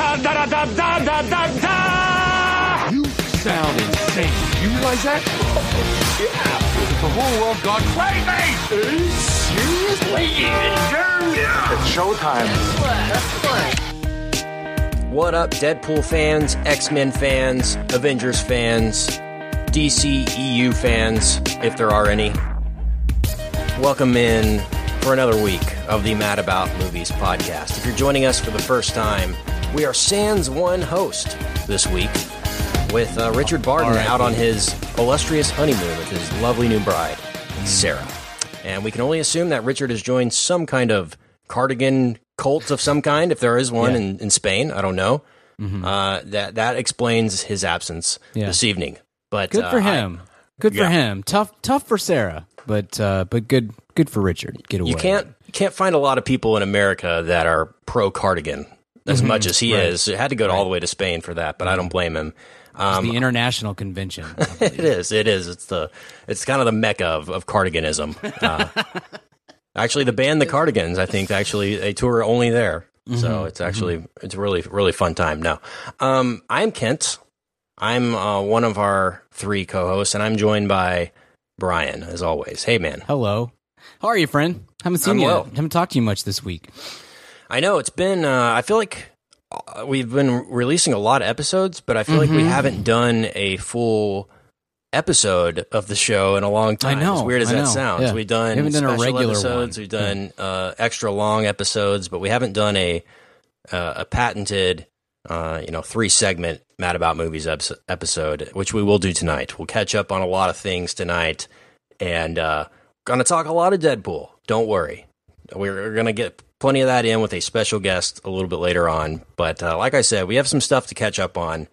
da da da da da da da. You sound insane. You realize that? yeah. The whole world gone crazy. Seriously? Yeah. It's showtime. What up, Deadpool fans, X Men fans, Avengers fans, DC EU fans, if there are any? Welcome in for another week of the Mad About Movies podcast. If you're joining us for the first time, we are Sans one host this week with uh, Richard Barton out on his illustrious honeymoon with his lovely new bride, Sarah. And we can only assume that Richard has joined some kind of cardigan cult of some kind, if there is one Yeah. in, in Spain. I don't know. Uh, that that explains his absence Yeah. this evening. But Good uh, for I- him. good yeah. for him. Tough, tough for Sarah, but uh, but good, good for Richard. Get away. you can't you can't find a lot of people in America that are pro cardigan as much as he Mm-hmm. Right. is. It had to go all the way to Spain for that, but I don't blame him. Um, the international convention. it is. It is. It's the. It's kind of the mecca of, of cardiganism. Uh, actually, the band, the Cardigans, I think actually they tour only there. Mm-hmm. So it's actually it's really really fun time. Now, um, I'm Kent. I'm uh, one of our three co-hosts, and I'm joined by Brian, as always. Hey, man. Hello, how are you, friend? Haven't seen I'm you. well. Haven't talked to you much this week. I know it's been. Uh, I feel like we've been releasing a lot of episodes, but I feel like we Mhm. haven't done a full episode of the show in a long time. I know, As weird as I that know, sounds, yeah. we've done We haven't done regular episodes. one. We've done uh, extra long episodes, but we haven't done a uh, a patented. Uh, you know, three segment Mad About Movies episode, which we will do tonight. We'll catch up on a lot of things tonight, and uh, gonna talk a lot of Deadpool. Don't worry, we're going to get plenty of that in with a special guest a little bit later on. But uh, like I said, we have some stuff to catch up on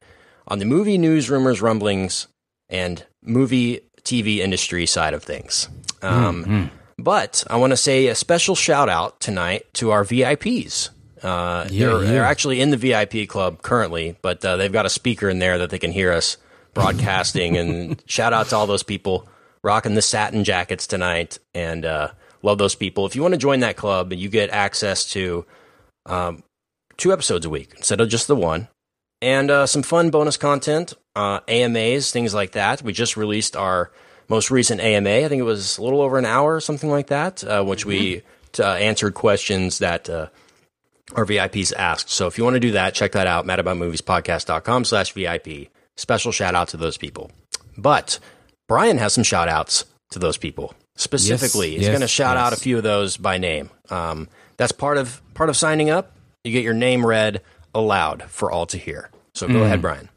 on the movie news, rumors, rumblings, and movie TV industry side of things. Um, But I want to say a special shout out tonight to our VIPs. Uh, Yeah, they're, yeah. they're actually in the VIP club currently, but uh, they've got a speaker in there that they can hear us broadcasting. and shout out to all those people rocking the satin jackets tonight and uh, love those people. If you want to join that club, you get access to um, two episodes a week instead of just the one, and uh, some fun bonus content, uh, AMAs, things like that. We just released our most recent AMA. I think it was a little over an hour, or something like that, uh, which we uh, answered questions that uh, our VIPs asked. So if you want to do that, check that out, madaboutmoviespodcast.com slash VIP. Special shout out to those people. But Brian has some shout outs to those people. Specifically, Yes, he's going to yes, shout out a few of those by name. Um, that's part of part of signing up. You get your name read aloud for all to hear. So go ahead, Brian.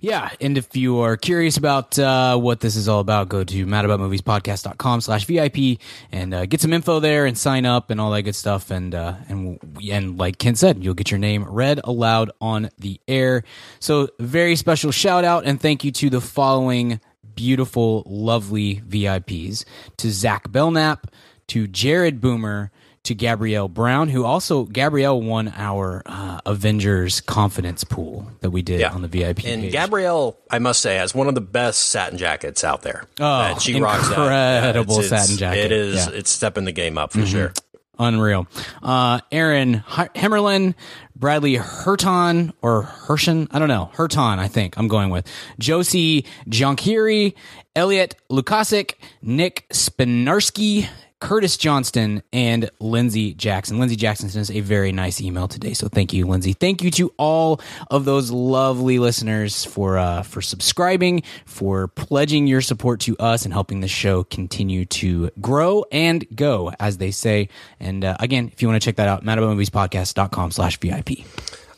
Yeah, and if you are curious about uh, what this is all about, go to madaboutmoviespodcast.com slash VIP and uh, get some info there and sign up and all that good stuff. And, uh, and, and like Ken said, you'll get your name read aloud on the air. So very special shout out and thank you to the following beautiful, lovely VIPs to Zach Belknap, to Jared Boomer, to Gabrielle Brown, who also Gabrielle won our uh, Avengers confidence pool that we did on the VIP. And page. Gabrielle, I must say, has one of the best satin jackets out there. Oh, she rocks that. incredible it's- it's- satin jacket. It is. Yeah. Mm-hmm. It's stepping the game up for sure. Unreal. Uh, Aaron Hemmerlin, Bradley Hurton or Hershen, I don't know. Hurton, I think I'm going with. Josie Jonkiri, Elliot Lukasik, Nick Spinarski, Curtis Johnston, and Lindsey Jackson. Lindsey Jackson sent us a very nice email today, so thank you, Lindsay. Thank you to all of those lovely listeners for uh, for subscribing, for pledging your support to us, and helping the show continue to grow and go, as they say. And uh, again, if you want to check that out, madaboutmoviespodcast.com slash VIP.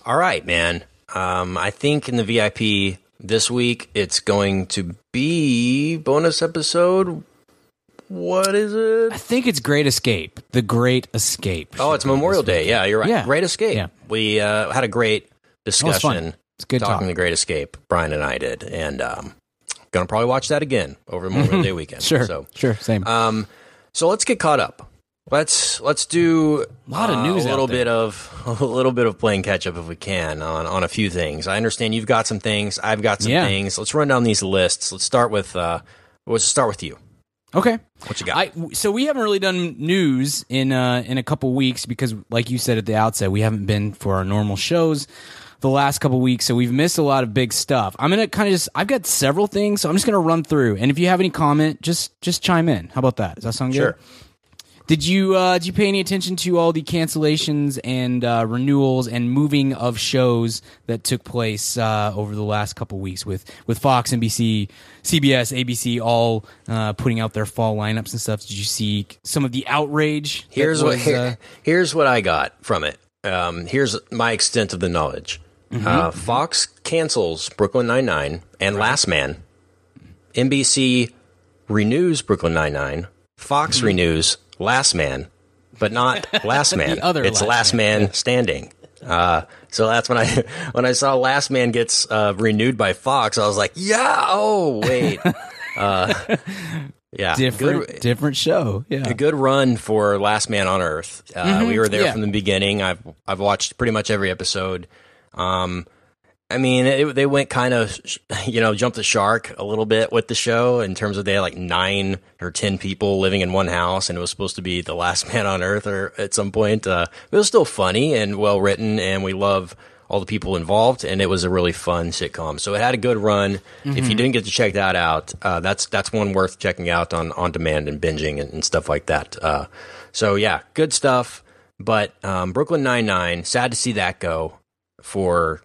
All right, man. Um, I think in the VIP this week it's going to be bonus episode. What is it? I think it's Great Escape. The Great Escape. Oh, it's Memorial Day. Yeah, you're right. Yeah. Great Escape. Yeah. We uh, had a great was fun. discussion. It's good talking talk. the Great Escape. Brian and I did, and um, gonna probably watch that again over Memorial Day weekend. Sure. So, sure. Same. um, so let's get caught up. Let's let's do a Lot of news a little bit of a little bit of playing catch up if we can on on a few things. I understand you've got some things. I've got some Yeah. things. Let's run down these lists. Let's start with uh, let's start with you. Okay. What you got? I so we haven't really done news in uh in a couple weeks because like you said at the outset we haven't been for our normal shows. the last couple weeks, so we've missed a lot of big stuff. I'm gonna kind of just I've got several things, so I'm just gonna run through. And if you have any comment, just just chime in. How about that? Does that sound good? Did you uh, did you pay any attention to all the cancellations and uh, renewals and moving of shows that took place uh, over the last couple weeks with with Fox, NBC, CBS, ABC all uh, putting out their fall lineups and stuff? Did you see some of the outrage? Here's what here- uh, here's what I got from it. Um, here's my extent of the knowledge. Mm-hmm. Uh, Fox cancels Brooklyn Nine Nine and Last Man. NBC renews Brooklyn Nine Nine. Fox renews Last Man, but not Last Man. other it's Last Last Man, Standing. Uh, so that's when I when I saw Last Man gets uh, renewed by Fox, I was like, yeah. Oh wait. Uh, yeah. different Good- different show. Yeah, a good run for Last Man on Earth. Uh, We were there Mm-hmm. yeah. from the beginning. I've I've watched pretty much every episode. Um, I mean, it, they went kind of, you know, jumped the shark a little bit with the show in terms of they had like nine or ten people living in one house, and it was supposed to be the Last Man on Earth, or at some point. Uh, it was still funny and well written, and we love all the people involved, and it was a really fun sitcom. So it had a good run. If you didn't get to check that out, uh, that's that's one worth checking out on on demand and binging and, and stuff like that. Uh, so yeah, good stuff. But um, Brooklyn Nine Nine, sad to see that go for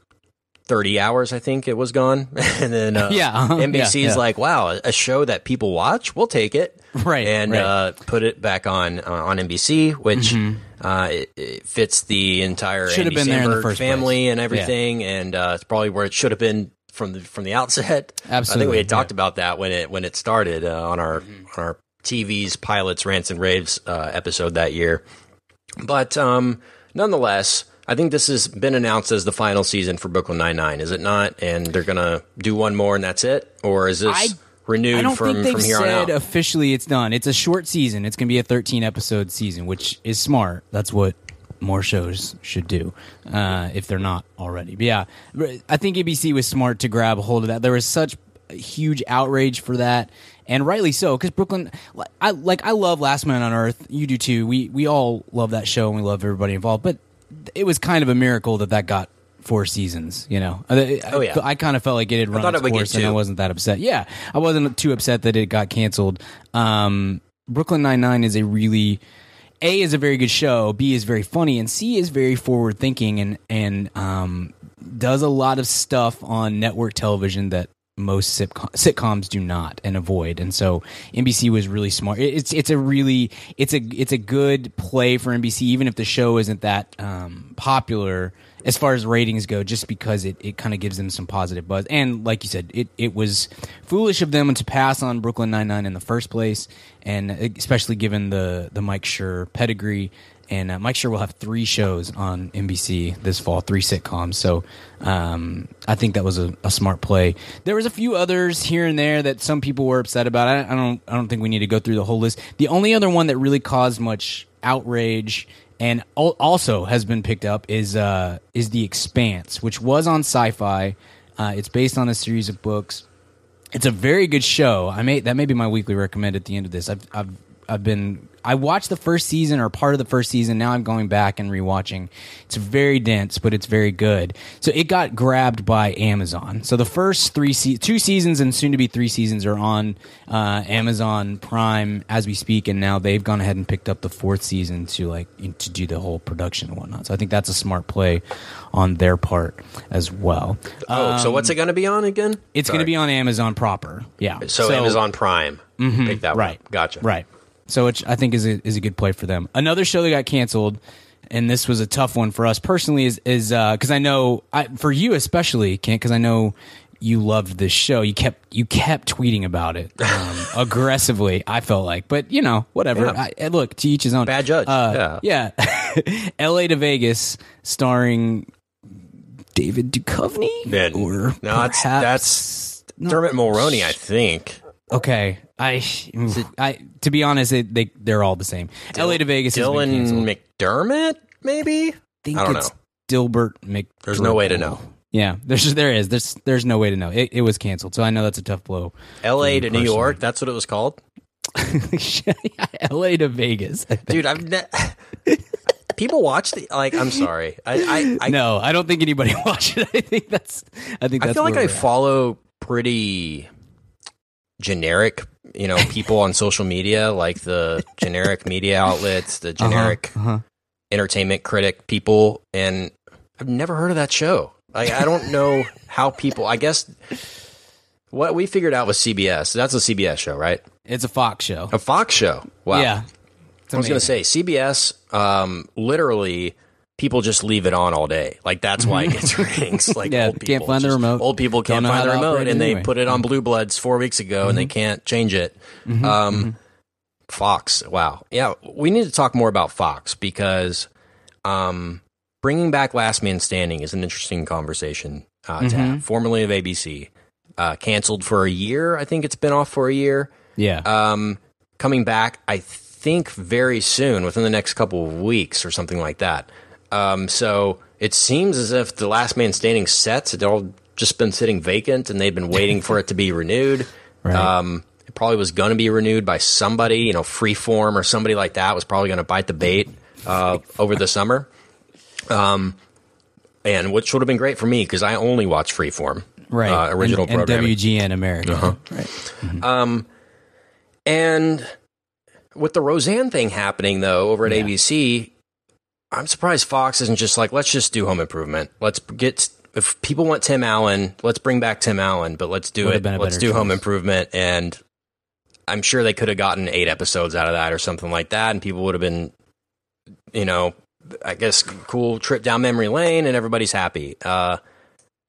30 hours, I think it was gone. and then uh, Yeah, uh-huh. NBC's Yeah, yeah. like, wow, a show that people watch, we'll take it. Right, And right. Uh, put it back on uh, on NBC, which uh, it, it fits the entire Mm-hmm. Should have been there in the first family place. and everything. And uh, it's probably where it should have been from the from the outset. Absolutely. I think we had talked yeah. about that when it when it started uh, on our Mm-hmm. on our TV's pilots rants and raves uh, episode that year. But um, nonetheless, I think this has been announced as the final season for Brooklyn Nine Nine, is it not? And they're gonna do one more and that's it, or is this I- renewed I don't from think they've from here on out? officially it's done. It's a short season. It's going to be a 13 episode season, which is smart. That's what more shows should do uh, if they're not already. But yeah, I think ABC was smart to grab a hold of that. There was such huge outrage for that. And rightly so, because Brooklyn, I like. I love Last Man on Earth. You do too. We we all love that show, and we love everybody involved. But it was kind of a miracle that that got four seasons. You know, I, Oh, yeah. I, kind of felt like it had run its it course, and I wasn't that upset. Yeah, I wasn't too upset that it got canceled. Um, Brooklyn Nine Nine is a really a is a very good show. B is very funny, and C is very forward thinking and and um, does a lot of stuff on network television that most sitcom, sitcoms do not and avoid. And so NBC was really smart. It's it's a really it's a it's a good play for NBC, even if the show isn't that um, popular as far as ratings go, just because it, it kind of gives them some positive buzz. And like you said, it, it was foolish of them to pass on Brooklyn Nine Nine in the first place, and especially given the the Mike Schur pedigree. And uh, Mike Schur will have three shows on NBC this fall, three sitcoms. So um, I think that was a, a smart play. There was a few others here and there that some people were upset about. I, I don't I don't think we need to go through the whole list. The only other one that really caused much outrage and also has been picked up is uh, is the Expanse, which was on Syfy. Uh, it's based on a series of books. It's a very good show. I may that may be my weekly recommend at the end of this. I've I've I've been I watched the first season or part of the first season. Now I'm going back and rewatching. It's very dense, but it's very good. So it got grabbed by Amazon. So the first three se- two seasons and soon to be three seasons are on uh, Amazon Prime as we speak, and now they've gone ahead and picked up the fourth season to like to do the whole production and whatnot. So I think that's a smart play on their part as well. oh, so what's it going to be on again? Um, It's going to be on Amazon proper. Yeah. so, Amazon Prime. Pick that Mm-hmm. right. one. Gotcha. Right. So which I think is a, is a good play for them. Another show that got canceled, and this was a tough one for us personally, is is because I know I, for you especially, Kent, because I know you loved this show. You kept you kept tweeting about it um, aggressively. I felt like, but you know, whatever. Yeah. I, look, to each his own. Bad judge. Uh, yeah. L.A. to Vegas, starring David Duchovny, Yeah, or no, perhaps that's Dermot Mulroney, I think. Okay, I, I to be honest, it, they they're all the same. L.A. to Vegas Dylan. McDermott, maybe? think I don't it's know. Dilbert Mc. There's no way to know. Yeah, there's there is there's there's no way to know. It, it was canceled, so I know that's a tough blow. L.A. to New. York, that's what it was called? L.A. to Vegas. Dude, I've ne- people watch the like. I'm sorry. I I, I, no, I don't think anybody watched it. I think that's. I think I feel like I at. follow pretty generic, you know, people on social media, like the generic media outlets, the generic uh-huh. entertainment critic people, and I've never heard of that show. Like, I don't know how people. I guess what we figured out was CBS. That's a CBS show, right? It's a Fox show. A Fox show. Wow. Yeah. I was going to say CBS. Um, literally, people just leave it on all day. Like that's why it gets rings. Like Mm-hmm. Yeah, old can't people find the remote. Old people can't find the remote, and they anyway. Mm-hmm. put it on Blue Bloods four weeks ago, and they can't change it. um, Fox. Wow. Yeah, we need to talk more about Fox because um, bringing back Last Man Standing is an interesting conversation uh, to Mm-hmm. have. Formerly of ABC, uh, canceled for a year. I think it's been off for a year Yeah. um, coming back, I think very soon, within the next couple of weeks or something like that. Um, so it seems as if the Last Man Standing sets had all just been sitting vacant, and they've been waiting for it to be renewed. Right. Um, it probably was going to be renewed by somebody, you know, Freeform or somebody like that was probably going to bite the bait uh, over the summer. Um, and which would have been great for me because I only watch Freeform, right. Uh, original and, and programming. WGN America. Uh-huh. Right. Um, and with the Roseanne thing happening though over at Yeah. ABC, I'm surprised Fox isn't just like, let's just do Home Improvement. Let's get if people want Tim Allen, let's bring back Tim Allen, but let's do it. Let's do Home. Improvement, and I'm sure they could have gotten eight episodes out of that or something like that, and people would have been, you know, I guess cool trip down memory lane, and everybody's happy. Uh,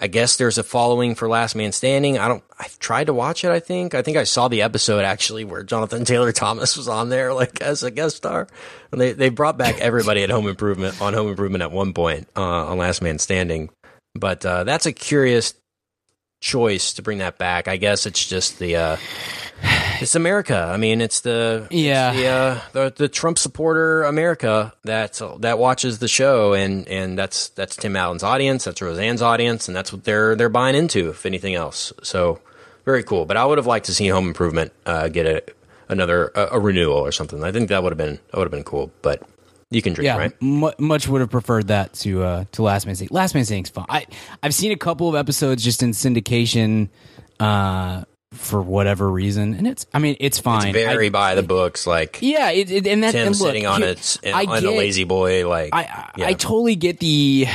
I guess there's a following for Last Man Standing. I don't. I've tried to watch it. I think. I think I saw the episode actually where Jonathan Taylor Thomas was on there, like as a guest star. And they they brought back everybody at Home Improvement on Home Improvement at one point uh, on Last Man Standing. But uh, that's a curious choice to bring that back. I guess it's just the. Uh, it's America. I mean, it's the it's Yeah. the, uh, the the Trump supporter America that that watches the show, and and that's that's Tim Allen's audience, that's Roseanne's audience, and that's what they're they're buying into, if anything else. So very cool. But I would have liked to see Home Improvement uh, get a another a, a renewal or something. I think that would have been that would have been cool. But you can dream, Yeah, right? mu- much would have preferred that to uh, to Last Man Standing. Last Man Standing's fun. I I've seen a couple of episodes just in syndication uh, for whatever reason, and it's I mean it's fine. Very I- by the books, like yeah, it, it, and that Tim and look, sitting on it on a lazy boy, like I I, yeah. I totally get the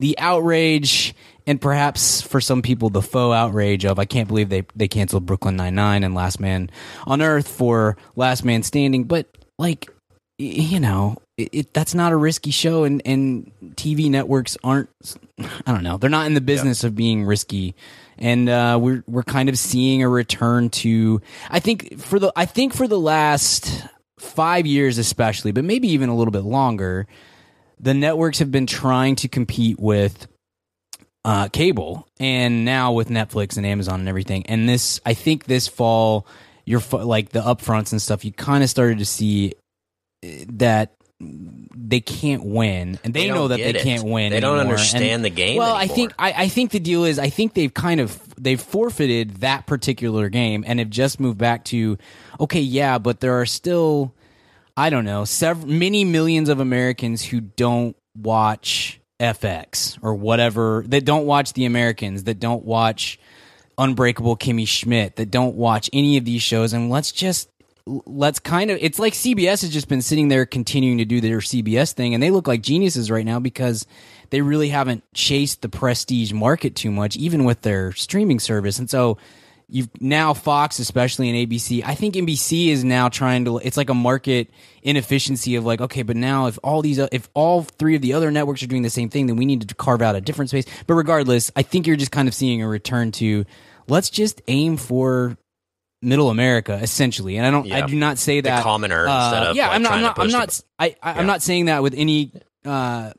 the outrage and perhaps for some people the faux outrage of I can't believe they they canceled Brooklyn Nine Nine and Last Man on Earth for Last Man Standing, but like you know it, it, that's not a risky show and and TV networks aren't I don't know they're not in the business of being risky and uh, we're we're kind of seeing a return to I think for the I think for the last five years especially but maybe even a little bit longer the networks have been trying to compete with uh, cable and now with Netflix and Amazon and everything. And this, I think this fall, you're like the upfronts and stuff, you kind of started to see uh, that they can't win and they, They know that they it. can't win. They don't anymore. understand And- the game Well, I think I, I think the deal is I think they've kind of they've forfeited that particular game and have just moved back to okay, yeah, but there are still I don't know, several many millions of Americans who don't watch FX or whatever, that don't watch The Americans, that don't watch Unbreakable Kimmy Schmidt, that don't watch any of these shows. And let's just let's kind of it's like CBS has just been sitting there continuing to do their CBS thing and they look like geniuses right now because they really haven't chased the prestige market too much even with their streaming service. And so you've now Fox, especially in ABC. I think NBC is now trying to. It's like a market inefficiency of like, okay, but now if all these, if all three of the other networks are doing the same thing, then we need to carve out a different space. But regardless, I think you're just kind of seeing a return to let's just aim for middle America essentially. And I don't, I do not say The that commoner uh, instead of yeah. like, I'm not. I'm not. I'm not. the- I, I, Yeah. I'm not saying that with any. Uh,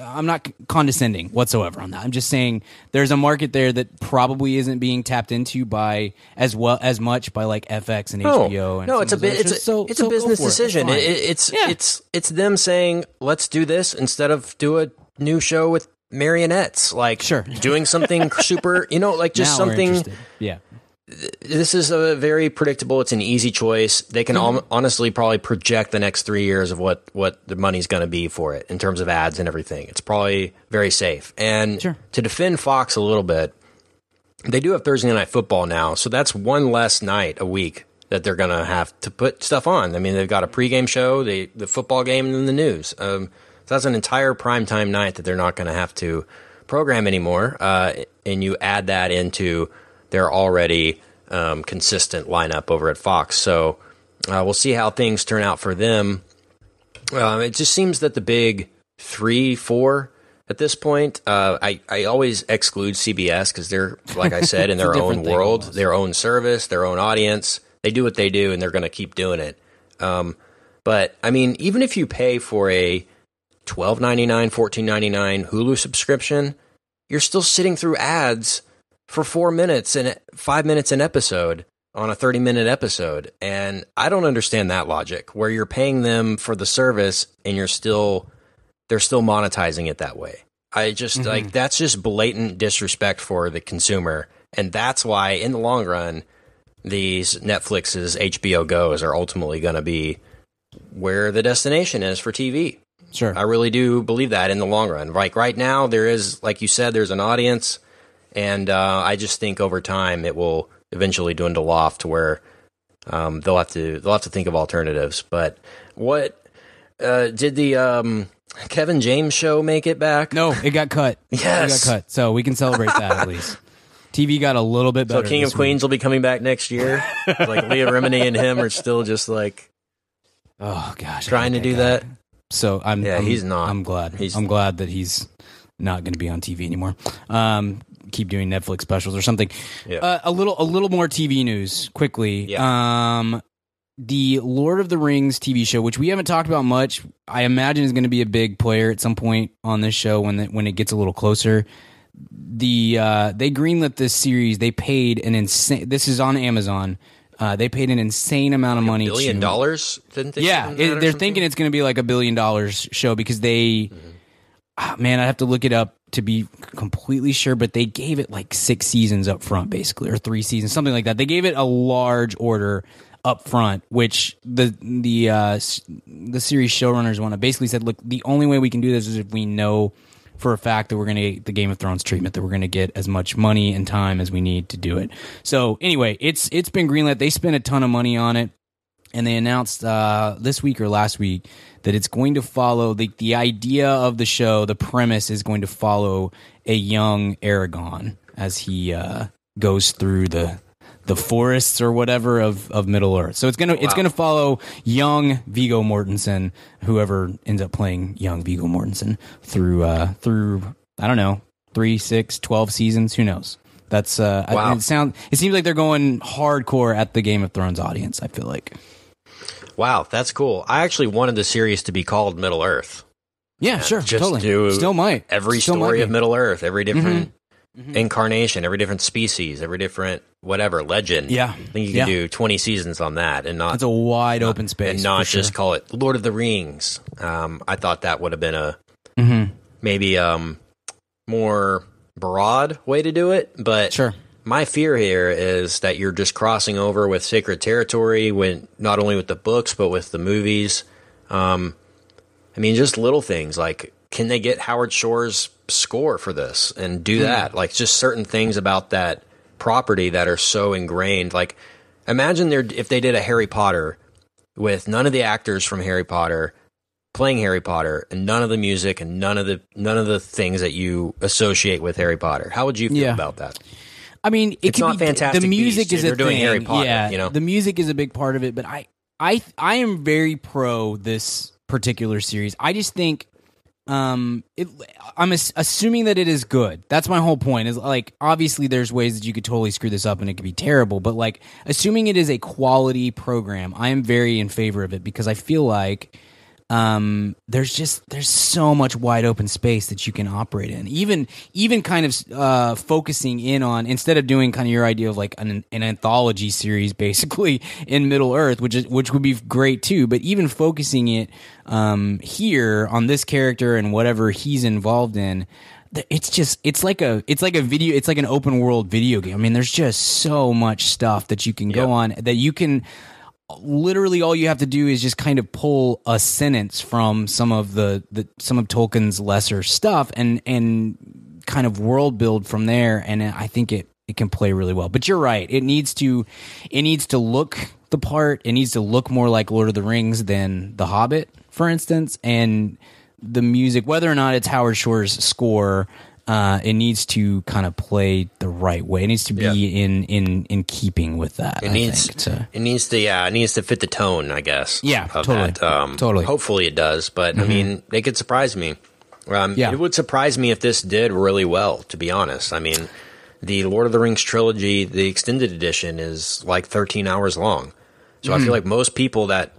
I'm not condescending whatsoever on that. I'm just saying there's a market there that probably isn't being tapped into by as well as much by like FX and No, HBO. And no, it's a bit. It's a, so it's so a business it. Decision. It, fine. it- it's Yeah. it's it's them saying let's do this instead of do a new show with marionettes. Like Sure. doing something super. You know, like just Now something. Yeah, this is a very predictable. It's an easy choice. They can Mm-hmm. honestly probably project the next three years of what what the money's going to be for it in terms of ads and everything. It's probably very safe. And Sure. to defend Fox a little bit, they do have Thursday night football now, so that's one less night a week that they're going to have to put stuff on. I mean, they've got a pregame show, the the football game, and then the news. Um, so that's an entire primetime night that they're not going to have to program anymore. Uh, and you add that into their already um, consistent lineup over at Fox. So uh, we'll see how things turn out for them. Um, it just seems that the big three, four at this point, uh, I, I always exclude CBS because they're, like I said, in their own world, almost. their own service, their own audience. They do what they do and they're going to keep doing it. Um, but I mean, even if you pay for a twelve ninety nine, fourteen ninety nine Hulu subscription, you're still sitting through ads for four minutes and five minutes an episode on a 30 minute episode. And I don't understand that logic where you're paying them for the service and you're still, they're still monetizing it that way. I just mm-hmm. like, that's just blatant disrespect for the consumer. And that's why in the long run, these Netflix's HBO goes are ultimately going to be where the destination is for TV. Sure. I really do believe that in the long run. Like right now, there is, like you said, there's an audience, and uh, I just think over time it will eventually dwindle off to where um, they'll have to they'll have to think of alternatives. But what uh, did the um, Kevin James show make it back? no, it got cut. Yes. It got cut. So we can celebrate that at least. TV got a little bit better. So. King of this week. Queens will be coming back next year. like Leah Remini and him are still just like Oh gosh. Trying to do guy. that. So I'm Yeah, I'm- he's not. I'm glad. He's- I'm glad that he's not going to be on TV anymore. Um, keep doing Netflix specials or something. Yeah. Uh, a little a little more TV news quickly. Um, the Lord of the Rings TV show, which we haven't talked about much, I imagine is going to be a big player at some point on this show when the, when it gets a little closer. The uh, they greenlit this series. They paid an insane. This is on Amazon. Uh, they paid an insane amount of money. Billion to, dollars? Didn't they? yeah, it, they're something? thinking it's going to be like a billion dollars show because they, ah, man, I have to look it up to be completely sure, but they gave it like six seasons up front, basically, or three seasons, something like that. They gave it a large order up front, which the the uh, the series showrunners want to basically said, look, the only way we can do this is if we know for a fact that we're going to get the Game of Thrones treatment, that we're going to get as much money and time as we need to do it. So anyway, it's it's been greenlit. They spent a ton of money on it and they announced uh, this week or last week that it's going to follow the the idea of the show. The premise is going to follow a young Aragorn as he uh, goes through the the forests or whatever of, of Middle Earth. So it's gonna it's gonna follow young Viggo Mortensen, whoever ends up playing young Viggo Mortensen through uh, through I don't know three, six, twelve seasons. Who knows? That's uh, I- Wow. it sound. It seems like they're going hardcore at the Game of Thrones audience. I feel like. Wow, that's cool. I actually wanted the series to be called Middle Earth. Yeah, sure, just totally. do Still might Every Still might story be. of Middle Earth, every different Mhm. incarnation, every different species, every different whatever legend. Yeah. I think you Yeah. do twenty seasons on that, and not It's a wide open space, and not for sure. just call it Lord of the Rings. Um, I thought that would have been a Mhm. maybe um more broad way to do it, but Sure. My fear here is that you're just crossing over with sacred territory when not only with the books but with the movies. Um, I mean, just little things like can they get Howard Shore's score for this and do that? Like just certain things about that property that are so ingrained. Like imagine there if they did a Harry Potter with none of the actors from Harry Potter playing Harry Potter and none of the music and none of the none of the things that you associate with Harry Potter. How would you feel Yeah. about that? I mean, it It's could not be, Fantastic The music Beasts, is a doing thing. Harry Potter, yeah, you know? the music is a big part of it. But I, I, I am very pro this particular series. I just think, um, it, I'm as, assuming that it is good. That's my whole point. Is like obviously there's ways that you could totally screw this up and it could be terrible. But like assuming it is a quality program, I am very in favor of it because I feel like um, there's just there's so much wide open space that you can operate in. Even even kind of uh, focusing in on instead of doing kind of your idea of like an, an anthology series, basically in Middle Earth, which is which would be great too. But even focusing it um, here on this character and whatever he's involved in. it's just it's like a it's like a video it's like an open world video game. I mean, there's just so much stuff that you can go Yep. on that you can literally all you have to do is just kind of pull a sentence from some of the, the some of Tolkien's lesser stuff and and kind of world build from there and I think it it can play really well. But you're right. It needs to it needs to look the part. It needs to look more like Lord of the Rings than The Hobbit, for instance, and the music whether or not it's Howard Shore's score uh, it needs to kind of play the right way. It needs to be Yeah. in in in keeping with that. It I needs think, to- it needs to yeah it needs to fit the tone I guess Yeah, of totally. that. Um, Totally. Mm-hmm. hopefully it does but I mean it could surprise me um, Yeah. it would surprise me if this did really well to be honest I mean the Lord of the Rings trilogy the extended edition is like 13 hours long so Mm-hmm. I feel like most people that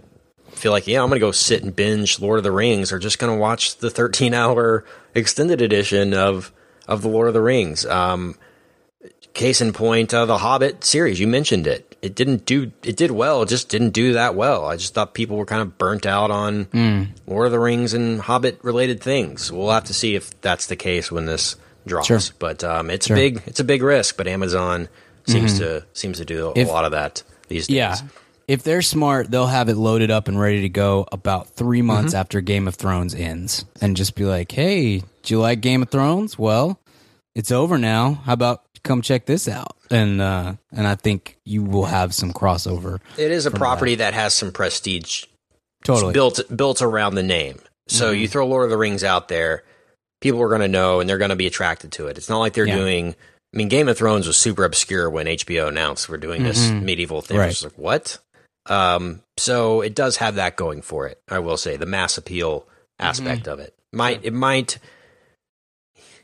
feel like yeah I'm gonna go sit and binge Lord of the Rings are just gonna watch the 13 hour extended edition of of the Lord of the Rings um, case in point, uh, the Hobbit series. You mentioned it. It didn't do. It did well. It just didn't do that well. I just thought people were kind of burnt out on Hmm. Lord of the Rings and Hobbit related things. We'll have to see if that's the case when this drops. Sure. But um, it's Sure. Mm-hmm. big. It's a big risk. But Amazon seems to seems to do a If- lot of that these days. Yeah. If they're smart, they'll have it loaded up and ready to go about three months Mm-hmm. after Game of Thrones ends and just be like, hey, do you like Game of Thrones? Well, it's over now. How about come check this out? And uh, and I think you will have some crossover. It is a property that. has some prestige Totally. built built around the name. So Mm-hmm. you throw Lord of the Rings out there, people are going to know and they're going to be attracted to it. It's not like they're Yeah. doing. I mean, Game of Thrones was super obscure when HBO announced we're doing this medieval thing. Mm-hmm. Right. It's like what? Um, so it does have that going for it. I will say the mass appeal aspect Mm-hmm. of it might it might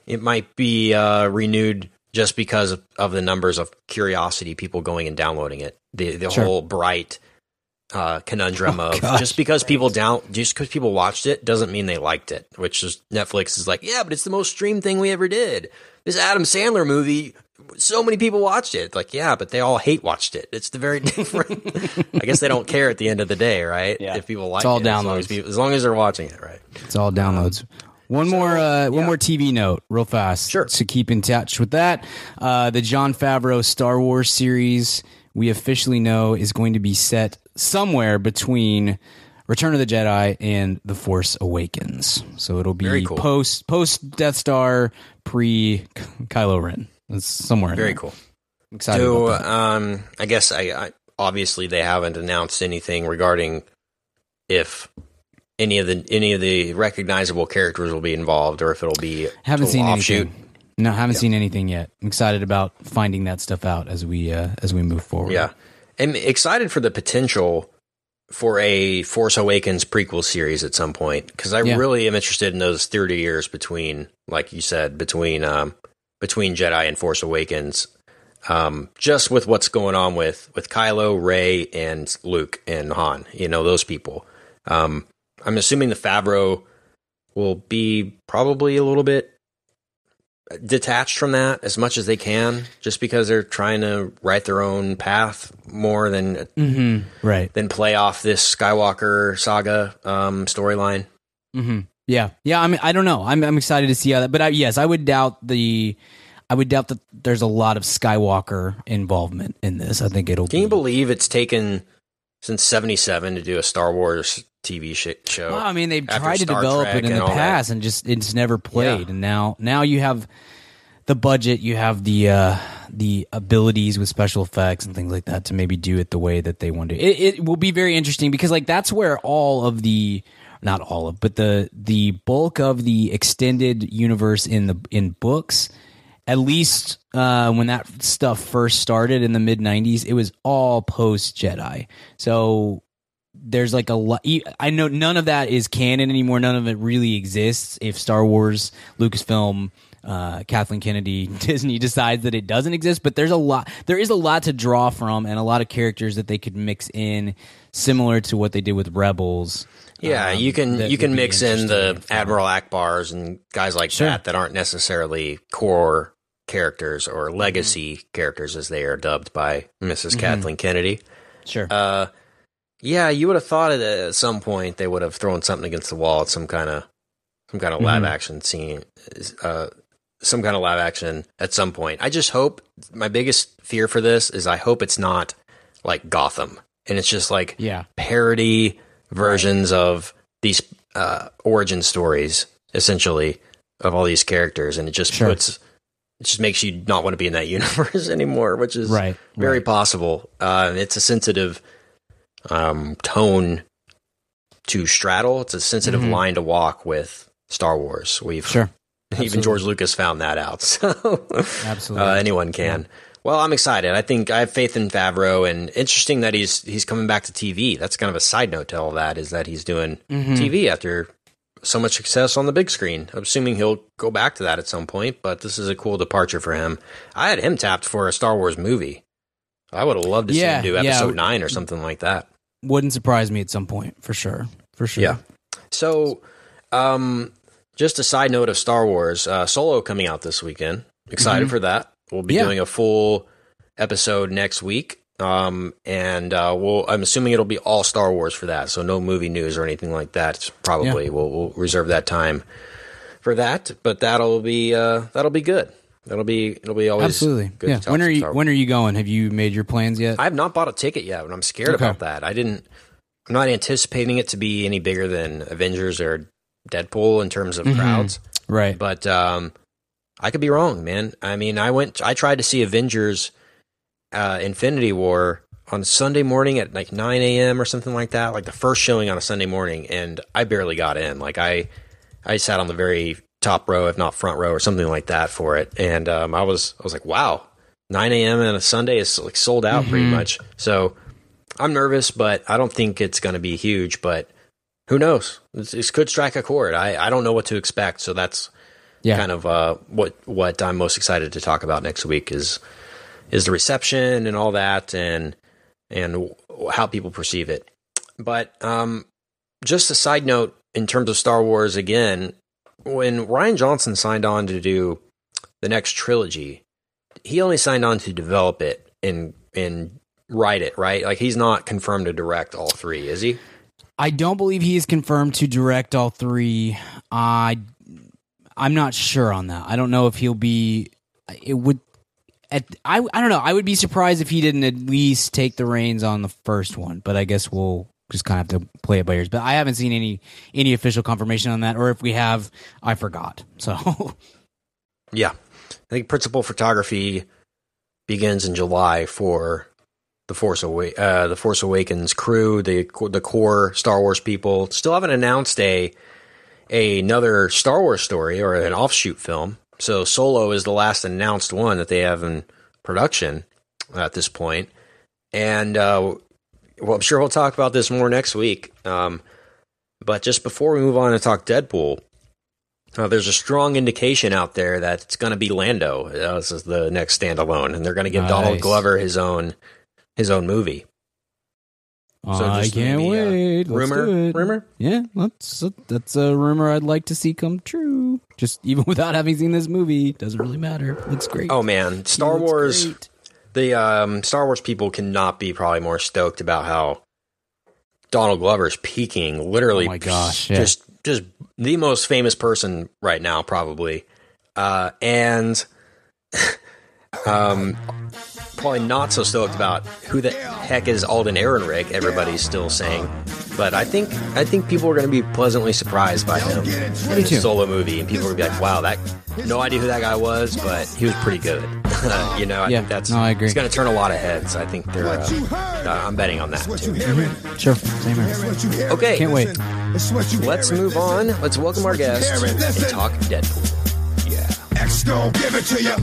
it might be uh, renewed just because of, of the numbers of curiosity people going and downloading it. The the Sure. whole bright uh, conundrum Oh, of gosh. just because people down just because people watched it doesn't mean they liked it. Which is Netflix is like, yeah, but it's the most streamed thing we ever did. This Adam Sandler movie, so many people watched it. Like, yeah, but they all hate watched it. It's the very different. I guess they don't care at the end of the day, right? Yeah. If people like it's all it, as long as, downloads. people, as long as they're watching it, right? It's all downloads. One more, uh, one more TV note, real fast. Sure. To keep in touch with that, uh, the Jon Favreau Star Wars series we officially know is going to be set somewhere between Return of the Jedi and The Force Awakens. So it'll be cool. post post Death Star, pre Kylo Ren. It's somewhere. Very cool. I'm excited So, um, I guess I, I obviously they haven't announced anything regarding if any of the any of the recognizable characters will be involved or if it'll be Haven't seen offshoot. anything. No, haven't seen anything yet. I'm excited about finding that stuff out as we uh, as we move forward. Yeah, I'm excited for the potential for a Force Awakens prequel series at some point because I Yeah. really am interested in those 30 years between, like you said, between um, between Jedi and Force Awakens. Um, just with what's going on with with Kylo, Rey, and Luke and Han, you know those people. Um, I'm assuming the Favreau will be probably a little bit detached from that as much as they can, just because they're trying to write their own path more than Mm-hmm. Right. than play off this Skywalker saga um, storyline. Mm-hmm. Yeah, yeah. I mean, I don't know. I'm I'm excited to see how that. But I, yes, I would doubt the. I would doubt that there's a lot of Skywalker involvement in this. I think it'll. Can you believe it's taken since '77 to do a Star Wars TV show? Well, I mean, they've tried to Star develop Trek it in the all that? past, and just it's never played. Yeah. And now, now you have the budget, you have the uh, the abilities with special effects and things like that to maybe do it the way that they want to. It, it will be very interesting because, like, that's where all of the not all of, but the the bulk of the extended universe in the in books. At least uh, when that stuff first started in the mid '90s, it was all post Jedi. So there's like a lot. I know none of that is canon anymore. None of it really exists. If Star Wars, Lucasfilm, uh, Kathleen Kennedy, Disney decides that it doesn't exist, but there's a lot. There is a lot to draw from, and a lot of characters that they could mix in, similar to what they did with Rebels. Yeah, um, you can you can mix in the. Admiral Ackbars and guys like Sure. that that aren't necessarily core characters Mm-hmm. or legacy characters as they are dubbed by missus Kathleen Kennedy. Sure. Uh, yeah, you would have thought at, at some point they would have thrown something against the wall at some kind of some kind of live Mhm. action scene. Uh, some kind of live action at some point. I just hope my biggest fear for this is I hope it's not like Gotham and it's just like Yeah. parody versions of these uh, origin stories essentially of all these characters and it just Sure. puts it just makes you not want to be in that universe anymore, which is Right, very right. possible. Uh, it's a sensitive um, tone to straddle. It's a sensitive line to walk with Star Wars. We've Mm-hmm. Sure. even Absolutely. George Lucas found that out. So Absolutely. uh, anyone can. Well, I'm excited. I think I have faith in Favreau, and interesting that he's he's coming back to TV. That's kind of a side note to all that is that he's doing Mm-hmm. TV after so much success on the big screen. I'm assuming he'll go back to that at some point, but this is a cool departure for him. I had him tapped for a Star Wars movie. I would have loved to see him do yeah. episode nine or something like that. Wouldn't surprise me at some point for sure. For sure. Yeah. So, um, just a side note of Star Wars, uh, Solo coming out this weekend. Excited for that. We'll be. Yeah. doing a full episode next week. Um, and uh, we'll, I'm assuming it'll be all Star Wars for that. So no movie news or anything like that. It's probably Yeah. we'll, we'll reserve that time for that. But that'll be uh, that'll be good. That'll be it'll be always Absolutely. Good Yeah. When are you when are you going? Have you made your plans yet? I have not bought a ticket yet, and I'm scared Okay. about that. I didn't. I'm not anticipating it to be any bigger than Avengers or Deadpool in terms of Mm-hmm. crowds. right. But um, I could be wrong, man. I mean, I went. I tried to see Avengers, uh, Infinity War on Sunday morning at like 9 a.m. or something like that, like the first showing on a Sunday morning, and I barely got in. Like I, I sat on the very top row, if not front row, or something like that for it, and um, I was, I was like, wow, 9 a.m. on a Sunday is like sold out pretty much. So I'm nervous, but I don't think it's going to be huge. But who knows? This, this could strike a chord. I, I don't know what to expect. So that's Yeah. kind of uh, what what I'm most excited to talk about next week is is the reception and all that, and and how people perceive it. But um, just a side note in terms of Star Wars again, when Rian Johnson signed on to do the next trilogy, he only signed on to develop it and and write it, right? Like he's not confirmed to direct all three, is he? I don't believe he is confirmed to direct all three. I I'm not sure on that. I don't know if he'll be. It would. At, I I don't know. I would be surprised if he didn't at least take the reins on the first one. But I guess we'll just kind of have to play it by ears. But I haven't seen any any official confirmation on that. Or if we have, I forgot. So Yeah. I think principal photography begins in July for the Force uh, the Force Awakens crew, the the core Star Wars people. Still haven't announced a another Star Wars story or an offshoot film. So Solo is the last announced one that they have in production at this point. And uh, well, I'm sure we'll talk about this more next week. Um, but just before we move on to talk Deadpool, uh, there's a strong indication out there that it's going to be Lando. Uh, this is the next standalone, and they're going to give Donald Glover his own his own movie. So I can't maybe, uh, wait. Let's rumor? it. Rumor? Yeah, that's that's a rumor I'd like to see come true. Just even without having seen this movie, doesn't really matter. Looks great. Oh man, Star Looks Wars. The um, Star Wars people cannot be probably more stoked about how Donald Glover's peaking. Literally, Oh my gosh, yeah. just just the most famous person right now, probably, uh, and um, probably not so stoked about who the heck is Alden Ehrenreich. Everybody's still saying, but I think I think people are going to be pleasantly surprised by him in his solo movie, and people are going to be like, "Wow, that no idea who that guy was, but he was pretty good." you know, I Yeah, think that's no, I agree. It's going to turn a lot of heads. I think they're. Uh, uh, I'm betting on that too. Sure, same here. Okay, Can't wait. let's move on. Let's welcome our guest and talk Deadpool. X gon' give it to you.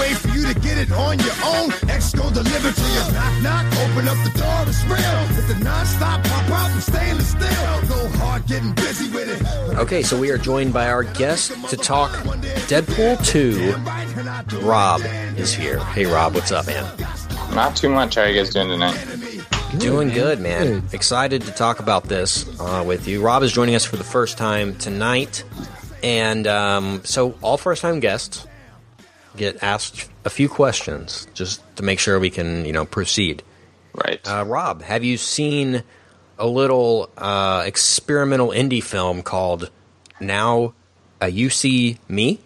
Wait for you to get it on your own. X gon' deliver to you. Knock, knock, open up the door, it's real. With the non-stop pop out and stainless steel. Go hard, getting busy with it. Okay, so we are joined by our guest to talk Deadpool 2. Rob is here. Hey, Rob, what's up, man? Not too much. How are you guys doing tonight? Doing good, man. Good. Excited to talk about this uh, with you. Rob is joining us for the first time tonight. And um, so, all first time guests get asked a few questions just to make sure we can, you know, proceed. Right. Uh, Rob, have you seen a little uh, experimental indie film called Now uh, You See Me?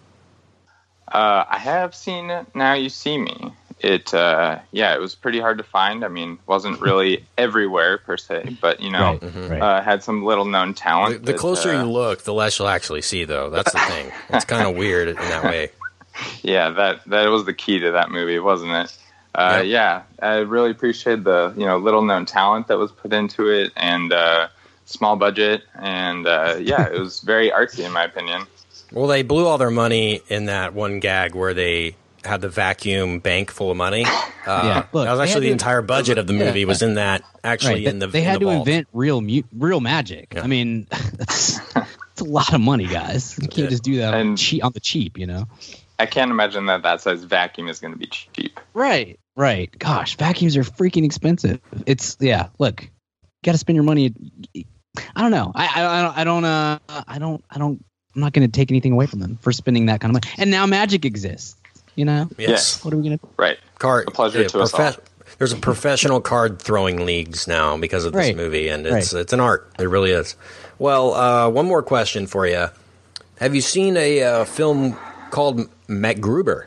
Uh, I have seen Now You See Me. It, uh, yeah, it was pretty hard to find. I mean, wasn't really everywhere per se, but you know, Right, right. uh, had some little known The, talent. the that, closer uh, you look, the less you'll actually see, though. That's the thing. It's kind of weird in that way. yeah, that that was the key to that movie, wasn't it? Uh, Yep. Yeah, I really appreciate the you know little known talent that was put into it, and uh, small budget, and uh, yeah, it was very artsy in my opinion. Well, they blew all their money in that one gag where they had the vacuum bank full of money. Uh, Yeah, look, that was actually the to- entire budget of the movie Yeah. was in that actually Right. in the they in had the to vault. invent real mu- real magic. Yeah. I mean, that's, that's a lot of money, guys. You can't just do that on, And- cheap, on the cheap, you know? I can't imagine that that size vacuum is going to be cheap. Right. Right. Gosh, vacuums are freaking expensive. It's yeah. Look, you got to spend your money. I don't know. I I, I don't. I don't. Uh. I don't. I don't. I'm not going to take anything away from them for spending that kind of money. And now magic exists. You know. Yes, What are we going to? Right. card. A pleasure yeah, to us all. There's a professional card throwing leagues now because of this Right. movie, and it's Right. it's an art. It really is. Well, uh, one more question for you. Have you seen a uh, film called MacGruber?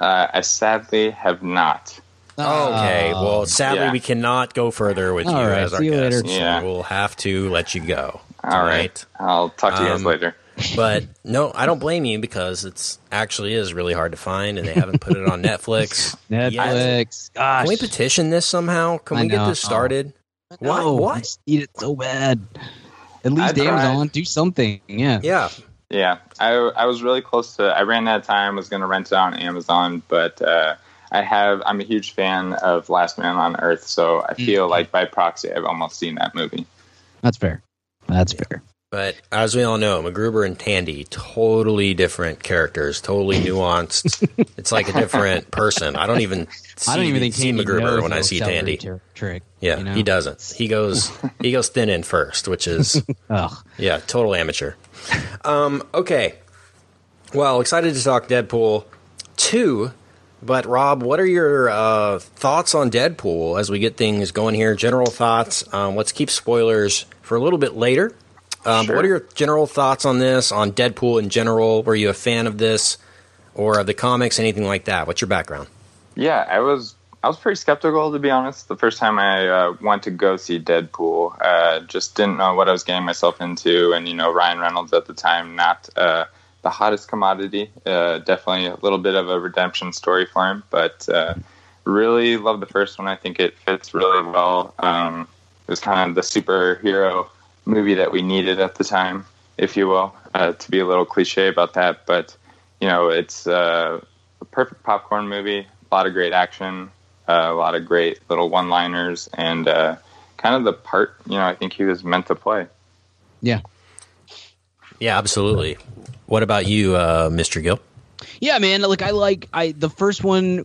Uh, I sadly have not. Okay. well, sadly, yeah. we cannot go further with you All right, as our see you guest. later. so Yeah. We'll have to let you go. All tonight. right. I'll talk to you guys Um, later. But no, I don't blame you because it's actually is really hard to find, and they haven't put it on Netflix. yet. Netflix. Gosh. Can we petition this somehow? Can I we get this started? Why? No, Why? I need it so bad. At least Amazon, do something. Yeah. Yeah. Yeah, I, I was really close to. I ran out of time. Was going to rent it on Amazon, but uh, I have. I'm a huge fan of Last Man on Earth, so I feel like by proxy, I've almost seen that movie. That's fair. That's fair. But as we all know, MacGruber and Tandy, totally different characters, totally nuanced. it's like a different person. I don't even see, I don't even think see Tandy MacGruber when I see Tandy. tr- trick. Yeah, you know? he doesn't. He goes he goes thin in first, which is Ugh. yeah, total amateur. Um, okay. Well, excited to talk Deadpool 2. But Rob, what are your uh, thoughts on Deadpool as we get things going here? General thoughts. Um, let's keep spoilers for a little bit later. Um, but Sure. what are your general thoughts on this, on Deadpool in general? Were you a fan of this or of the comics, anything like that? What's your background? Yeah, I was. I was pretty skeptical to be honest. The first time I uh, went to go see Deadpool, uh, just didn't know what I was getting myself into, and you know Ryan Reynolds at the time not uh, the hottest commodity. Uh, definitely a little bit of a redemption story for him, but uh, really love the first one. I think it fits really well. Um, it was kind of the superhero movie that we needed at the time, if you will, uh, to be a little cliche about that. But you know, it's uh, a perfect popcorn movie. A lot of great action, uh, a lot of great little one-liners, and uh, kind of the part you know I think he was meant to play. Yeah. Yeah, absolutely. What about you, uh, Mr. Gill? Yeah, man. Like I like I the first one.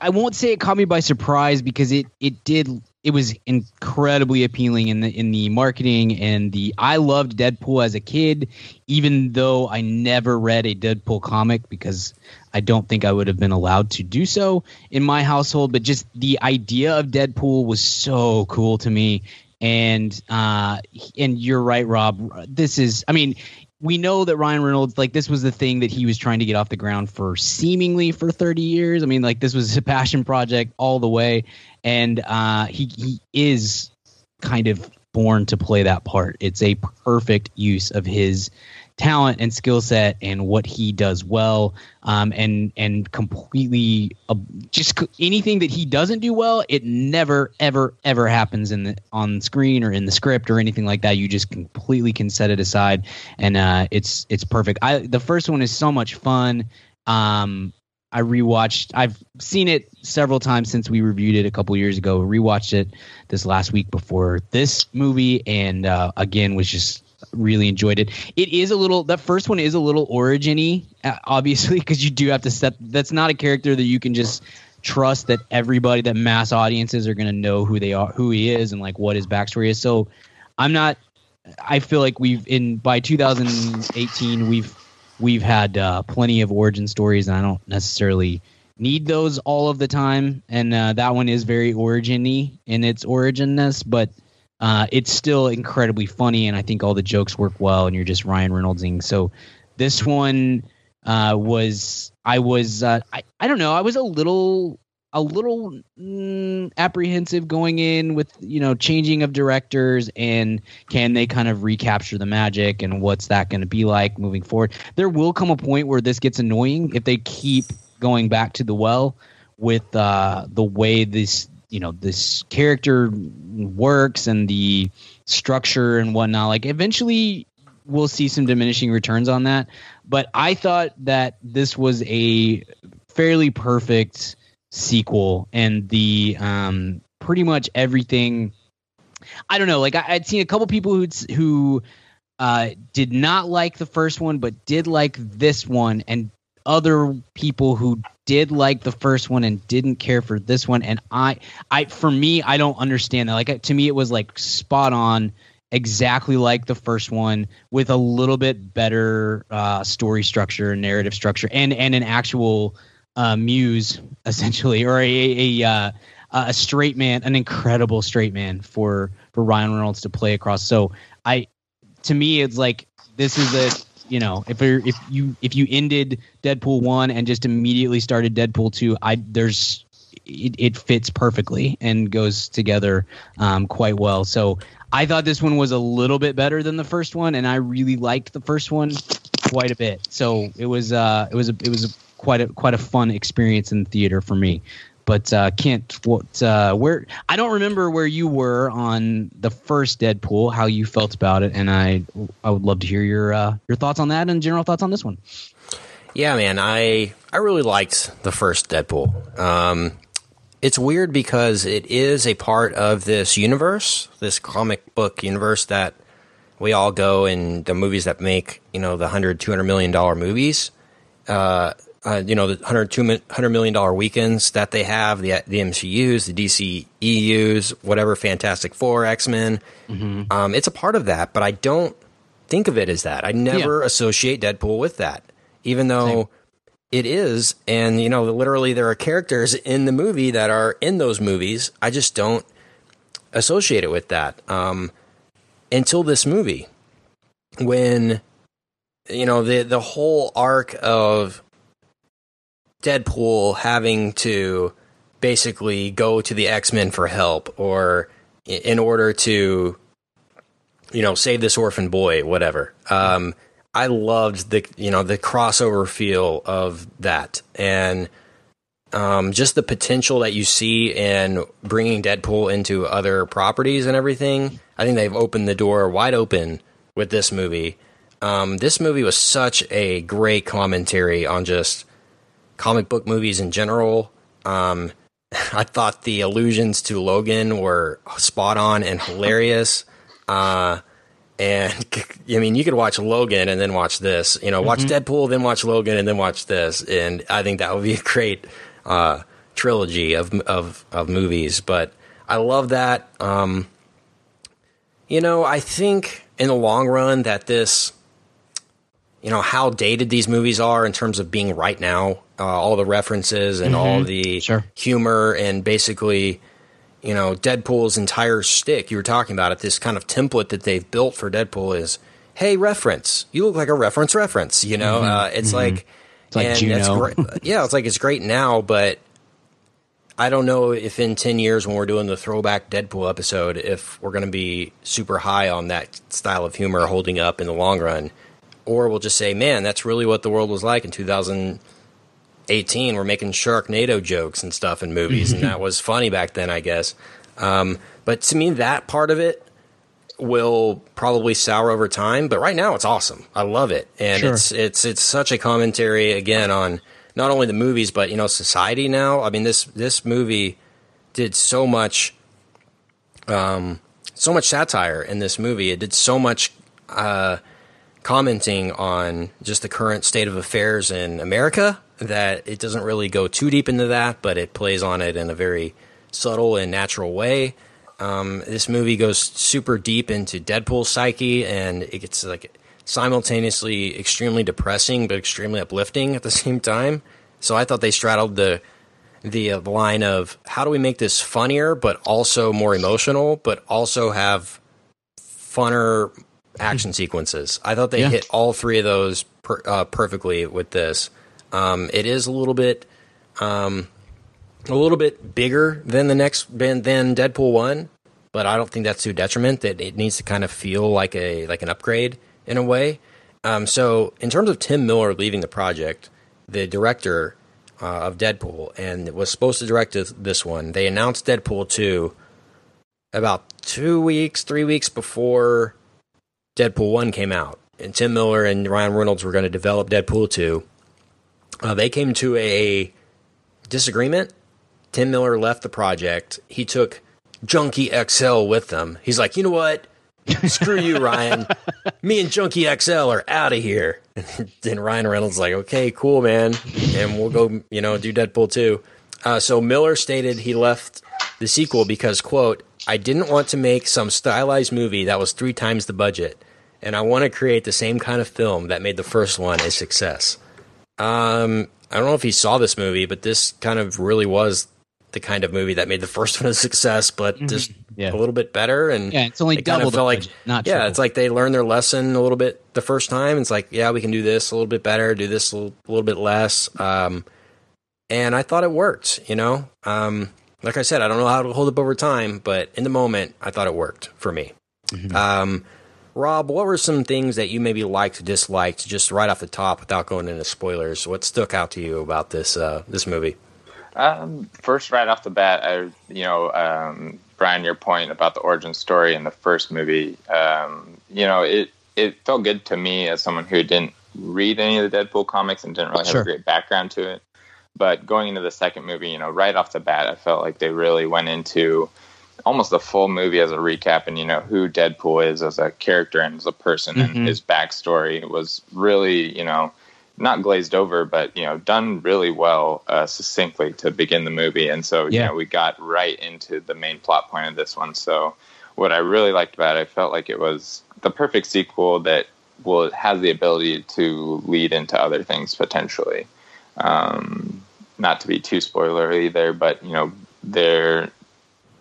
I won't say it caught me by surprise because it it did. It was incredibly appealing in the in the marketing and the. I loved Deadpool as a kid, even though I never read a Deadpool comic because I don't think I would have been allowed to do so in my household. But just the idea of Deadpool was so cool to me. And uh, and you're right, Rob. This is. I mean, we know that Ryan Reynolds, like this was the thing that he was trying to get off the ground for seemingly for 30 years. I mean, like this was a passion project all the way, and uh, he he is kind of born to play that part. It's a perfect use of his talent and skill set and what he does well, um, and and completely uh, just anything that he doesn't do well, it never ever ever happens in the on screen or in the script or anything like that. You just completely can set it aside, and uh, it's it's perfect. I the first one is so much fun. Um, I rewatched. I've seen it several times since we reviewed it a couple years ago. Rewatched it this last week before this movie, and uh, again was just really enjoyed it. It is a little. That first one is a little originy, uh, obviously, because you do have to set. That's not a character that you can just trust that everybody, that mass audiences are going to know who they are, who he is, and like what his backstory is. So, I'm not. I feel like we've in by 2018 we've we've had uh, plenty of origin stories, and I don't necessarily need those all of the time. And uh, that one is very origin-y in its originness, but uh, it's still incredibly funny, and I think all the jokes work well. And you're just Ryan Reynoldsing. So this one, uh, was I was uh, I I don't know I was a little a little mm, apprehensive going in with you know changing of directors and can they kind of recapture the magic and what's that going to be like moving forward there will come a point where this gets annoying if they keep going back to the well with uh, the way this you know this character works and the structure and whatnot like eventually we'll see some diminishing returns on that. But i thought that this was a fairly perfect sequel and the um pretty much everything i don't know like I, i'd seen a couple people who who uh did not like the first one but did like this one and other people who did like the first one and didn't care for this one. And i i for me i don't understand that. Like to me it was like spot on exactly like the first one with a little bit better uh story structure narrative structure and and an actual uh muse essentially or a a uh a straight man an incredible straight man for for ryan reynolds to play across. So i to me it's like this is a you know if you're, if you if you ended Deadpool one and just immediately started Deadpool two, I there's it, it fits perfectly and goes together um, quite well. So I thought this one was a little bit better than the first one, and I really liked the first one quite a bit. So it was uh it was a, it was a, quite a quite a fun experience in the theater for me. But uh, Kent, what uh, where I don't remember where you were on the first Deadpool, how you felt about it, and I I would love to hear your uh, your thoughts on that and general thoughts on this one. Yeah, man, I I really liked the first Deadpool. Um, it's weird because it is a part of this universe, this comic book universe that we all go in the movies that make you know the 100 200 million dollar movies uh, uh, you know the 100 200 million dollar weekends that they have the the MCUs the DCEUs whatever Fantastic Four X-Men mm-hmm. um, it's a part of that but I don't think of it as that I never yeah. associate Deadpool with that even though Same. it is and you know literally there are characters in the movie that are in those movies I just don't associate it with that um, until this movie when you know the the whole arc of Deadpool having to basically go to the X Men for help or in order to, you know, save this orphan boy, whatever. Um, I loved the you know the crossover feel of that and um, just the potential that you see in bringing Deadpool into other properties and everything. I think they've opened the door wide open with this movie. Um, this movie was such a great commentary on just comic book movies in general. Um, I thought the allusions to Logan were spot on and hilarious. Uh, and I mean, you could watch Logan and then watch this. You know, watch mm-hmm. Deadpool, then watch Logan, and then watch this. And I think that would be a great uh, trilogy of of of movies. But I love that. Um, you know, I think in the long run that this you know how dated these movies are in terms of being right now uh, all the references and mm-hmm. all the sure. humor and basically you know deadpool's entire stick you were talking about it this kind of template that they've built for deadpool is hey reference you look like a reference reference you know mm-hmm. uh, it's mm-hmm. like it's like Juno. great. yeah it's like it's great now but I don't know if in 10 years when we're doing the throwback Deadpool episode, if we're going to be super high on that style of humor holding up in the long run or we'll just say, man, that's really what the world was like in 2018. We're making Sharknado jokes and stuff in movies, and that was funny back then, I guess. Um, but to me, that part of it will probably sour over time. But right now, it's awesome. I love it, and sure. it's it's it's such a commentary again on not only the movies but you know society now. I mean this this movie did so much, um, so much satire in this movie. It did so much. Uh, commenting on just the current state of affairs in America that it doesn't really go too deep into that, but it plays on it in a very subtle and natural way. Um, this movie goes super deep into Deadpool's psyche, and it gets like simultaneously extremely depressing but extremely uplifting at the same time. So I thought they straddled the the uh, line of how do we make this funnier but also more emotional, but also have funner action sequences. I thought they Yeah. hit all three of those per, uh, perfectly with this. Um, it is a little bit, um, a little bit bigger than the next than, Deadpool one, but I don't think that's to a detriment. That it needs to kind of feel like a like an upgrade in a way. Um, so in terms of Tim Miller leaving the project, the director uh, of Deadpool and was supposed to direct this- one, they announced Deadpool two about two weeks, three weeks before Deadpool 1 came out. And Tim Miller and Ryan Reynolds were going to develop Deadpool 2. Uh, they came to a disagreement. Tim Miller left the project. He took Junkie XL with them. He's like, you know what? Screw you, Ryan. Me and Junkie XL are out of here. And then Ryan Reynolds is like, okay, cool, man, and we'll go, you know, do Deadpool two. Uh, so Miller stated he left the sequel because, quote, I didn't want to make some stylized movie that was three times the budget, and I want to create the same kind of film that made the first one a success. Um, I don't know if he saw this movie, but this kind of really was the kind of movie that made the first one a success, but just Yeah. a little bit better. And Yeah, it's only it kind double of the felt like not yeah, triple. it's like they learned their lesson a little bit the first time. It's like yeah, we can do this a little bit better, do this a little, a little bit less. Um, and I thought it worked. You know, um, like I said, I don't know how to hold up over time, but in the moment, I thought it worked for me. Um, Rob, what were some things that you maybe liked, disliked, just right off the top, without going into spoilers? What stuck out to you about this uh, this movie? Um, first, right off the bat, I, you know, um, Brian, your point about the origin story in the first movie, um, you know, it it felt good to me as someone who didn't read any of the Deadpool comics and didn't really have Sure. a great background to it. But going into the second movie, you know, right off the bat, I felt like they really went into almost the full movie as a recap and you know who Deadpool is as a character and as a person Mhm. and his backstory was really you know not glazed over but you know done really well uh, succinctly to begin the movie and so you Yeah. know we got right into the main plot point of this one so what I really liked about it I felt like it was the perfect sequel that will has the ability to lead into other things potentially um, not to be too spoilery there but you know there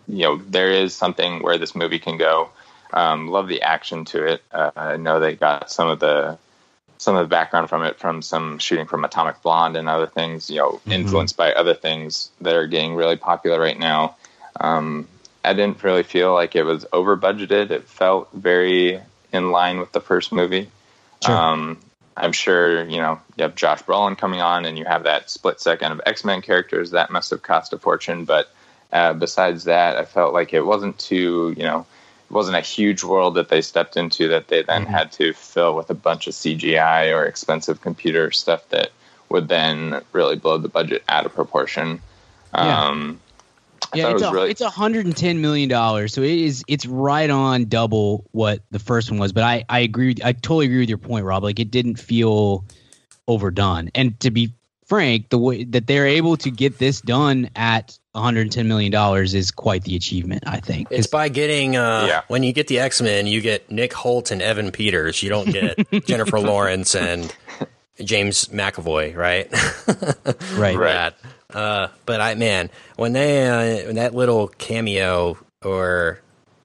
you know there is something where this movie can go. Um, love the action to it. Uh, I know they got some of the some of the background from it from some shooting from Atomic Blonde and other things. You know, influenced by other things that are getting really popular right now. Um, I didn't really feel like it was over budgeted. It felt very in line with the first movie. Sure. Um, I'm sure you know you have Josh Brolin coming on, and you have that split second of X Men characters that must have cost a fortune. But uh, besides that, I felt like it wasn't too you know it wasn't a huge world that they stepped into that they then had to fill with a bunch of CGI or expensive computer stuff that would then really blow the budget out of proportion. Yeah. Um, Yeah, it it's was a, really it's hundred and ten million dollars, so it is it's right on double what the first one was. But I I agree, with, I totally agree with your point, Rob. Like it didn't feel overdone, and to be frank, the way that they're able to get this done at 110 million dollars is quite the achievement. I think It's by getting uh, Yeah. when you get the X Men, you get Nick Hoult and Evan Peters. You don't get Jennifer Lawrence and James McAvoy, right? right. Right. Uh, but I man, when they uh, when that little cameo or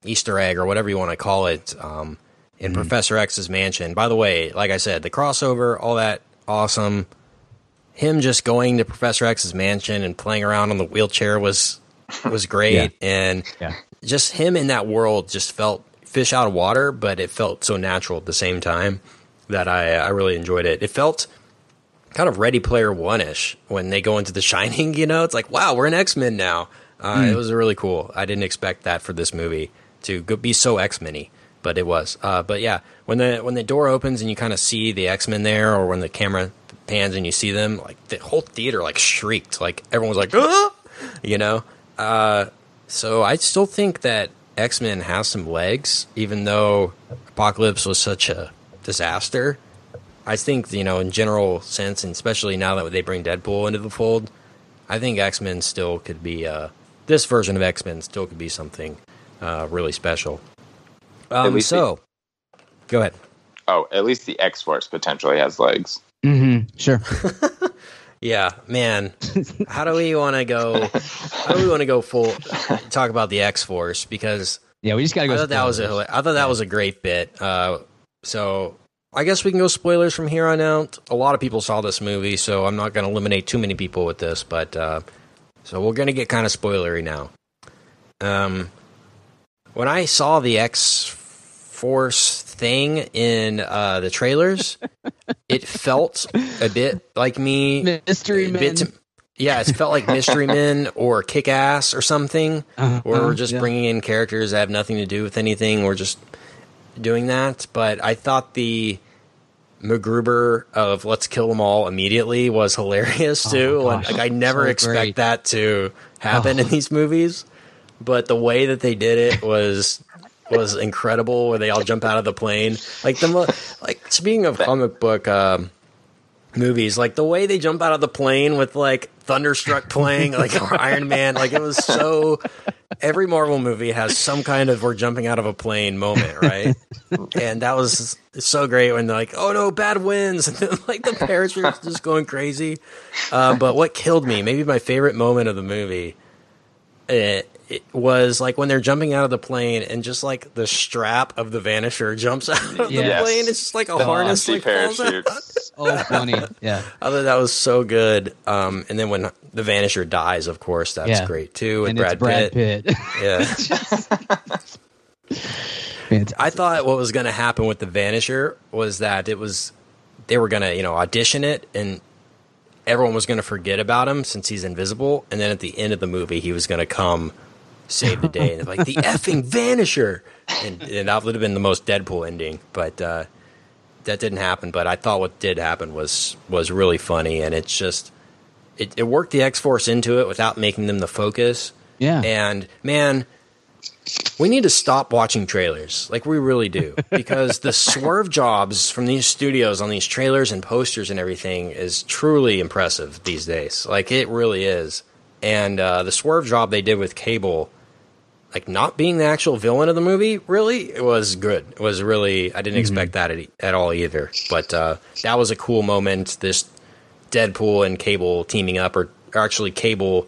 Easter egg or whatever you want to call it um, in Professor X's mansion. By the way, like I said, the crossover, all that awesome. Him just going to Professor X's mansion and playing around on the wheelchair was was great, Yeah. and Yeah. just him in that world just felt fish out of water, but it felt so natural at the same time that I I really enjoyed it. It felt kind of Ready Player One ish when they go into The Shining. You know, it's like wow, we're in X Men now. Uh, It was really cool. I didn't expect that for this movie to go, be so X Men-y, but it was. Uh, but yeah, when the when the door opens and you kind of see the X Men there, or when the camera pans and you see them, like the whole theater like shrieked, like everyone was like, ah! you know. Uh, so I still think that X Men has some legs, even though Apocalypse was such a disaster. I think you know, in general sense, and especially now that they bring Deadpool into the fold, I think X Men still could be. Uh, this version of X Men still could be something uh, really special. Um, so, go ahead. oh at least the X Force potentially has legs. Mm-hmm. Sure. Yeah, man. How do we want to go? How do we want to go full? Talk about the X Force because Yeah, we just gotta go. I thought that was a I thought that was a great bit. Uh, so I guess we can go spoilers from here on out. A lot of people saw this movie, so I'm not going to eliminate too many people with this, but uh, so we're going to get kind of spoilery now. Um, when I saw the X Force thing in uh, the trailers, it felt a bit like me. Mystery Men. to- yeah, it felt like Mystery Men or Kick Ass or something, Uh-huh, where uh-huh, we're just yeah. bringing in characters that have nothing to do with anything. We're just doing that. But I thought the MacGruber of "Let's kill them all immediately" was hilarious too. Oh like I never so expect great. that to happen Oh. in these movies, but the way that they did it was was incredible. Where they all jump out of the plane, like the mo- like speaking of comic book. Um, movies like the way they jump out of the plane with like thunderstruck playing like iron man like it was so every marvel movie has some kind of we're jumping out of a plane moment right and that was so great when they're like oh no bad winds and then like the parachute's just going crazy uh, but what killed me maybe my favorite moment of the movie it was like when they're jumping out of the plane and just like the strap of the vanisher jumps out of the plane it's just like a The harness empty like falls out. parachute. Oh, funny. Yeah. I thought that was so good. Um, and then when the Vanisher dies, of course, that's Yeah. great too. With and Brad, it's Brad Pitt. Pitt. Yeah, Fantastic. I thought what was going to happen with the Vanisher was that it was they were going to you know audition it and everyone was going to forget about him since he's invisible, and then at the end of the movie he was going to come save the day and like the effing Vanisher, and, and that would have been the most Deadpool ending, but. uh that didn't happen, but I thought what did happen was was really funny, and it's just it, it worked the X Force into it without making them the focus. Yeah. And man, we need to stop watching trailers. Like we really do. Because the swerve jobs from these studios on these trailers and posters and everything is truly impressive these days. Like it really is. And uh, the swerve job they did with Cable, like not being the actual villain of the movie, really, it was good. It was really I didn't expect that at, at all either. But uh, that was a cool moment. This Deadpool and Cable teaming up, or, or actually Cable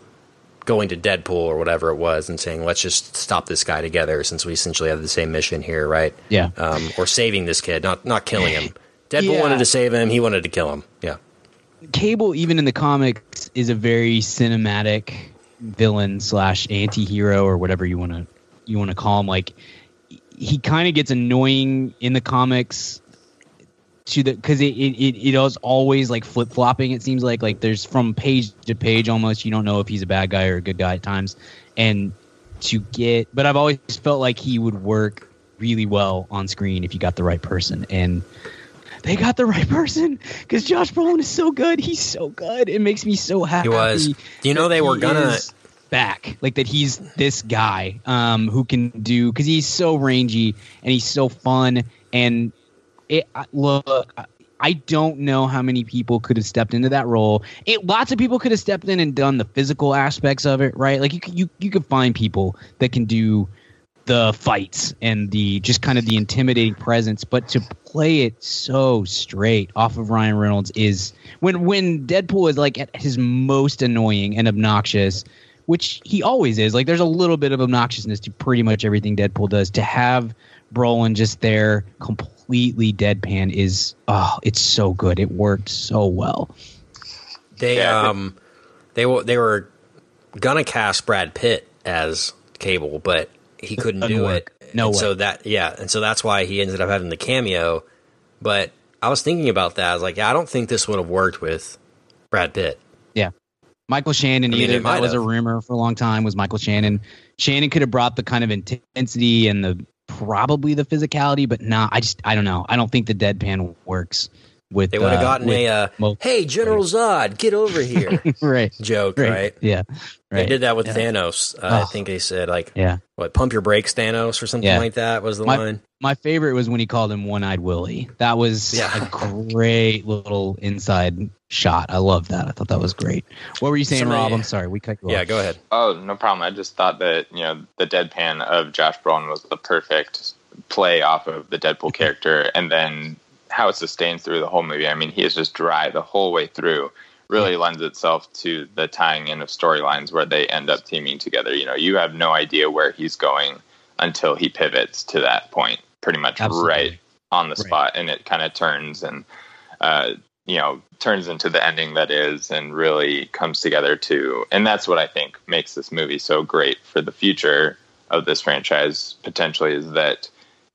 going to Deadpool or whatever it was and saying, let's just stop this guy together since we essentially have the same mission here, right? Yeah. Um, or saving this kid, not not killing him. Deadpool Yeah. wanted to save him. He wanted to kill him. Yeah. Cable, even in the comics, is a very cinematic villain slash anti-hero or whatever you want to you want to call him. Like he kind of gets annoying in the comics to the because it it, it, is always like flip flopping. It seems like like there's from page to page almost. You don't know if he's a bad guy or a good guy at times, and to get. But I've always felt like he would work really well on screen if you got the right person and they got the right person because Josh Brolin is so good. He's so good. It makes me so happy. He was. Do you know they were gonna- back like that? He's this guy um, who can do because he's so rangy and he's so fun and it. Look, I- I don't know how many people could have stepped into that role. It lots of people could have stepped in and done the physical aspects of it, right? Like you you you could find people that can do the fights and the just kind of the intimidating presence, but to play it so straight off of Ryan Reynolds is when when Deadpool is like at his most annoying and obnoxious, which he always is. Like there's a little bit of obnoxiousness to pretty much everything Deadpool does. To have Brolin just there completely deadpan is oh, it's so good. It worked so well. They Yeah, um they were they were gonna cast Brad Pitt as Cable, but he couldn't do work. it. No. So that yeah, and so that's why he ended up having the cameo. But I was thinking about that. I was like, yeah, I don't think this would have worked with Brad Pitt. Yeah. Michael Shannon I mean, either. it That was a rumor for a long time was Michael Shannon. Shannon could have brought the kind of intensity and the probably the physicality, but nah, I just I don't know. I don't think the deadpan works with They would have uh, gotten with a uh, mo- "Hey, General Zod, get over here" right. joke, Right. right? Yeah. Right. They did that with Yeah. Thanos. Uh, I Oh. think they said like, Yeah. "What, pump your brakes, Thanos," or something Yeah. like that was the My- line. My favorite was when he called him One Eyed Willie. That was Yeah. a great little inside shot. I love that. I thought that was great. What were you saying, Somebody- Rob? I'm sorry. We cut you Yeah, off. go ahead. Oh, no problem. I just thought that you know the deadpan of Josh Brolin was the perfect play off of the Deadpool character, and then how it sustains through the whole movie. I mean, he is just dry the whole way through. Really lends itself to the tying in of storylines where they end up teaming together. You know, you have no idea where he's going until he pivots to that point, pretty much Absolutely. right on the spot, and it kind of turns and uh, you know turns into the ending that is, and really comes together too. And that's what I think makes this movie so great for the future of this franchise. Potentially, is that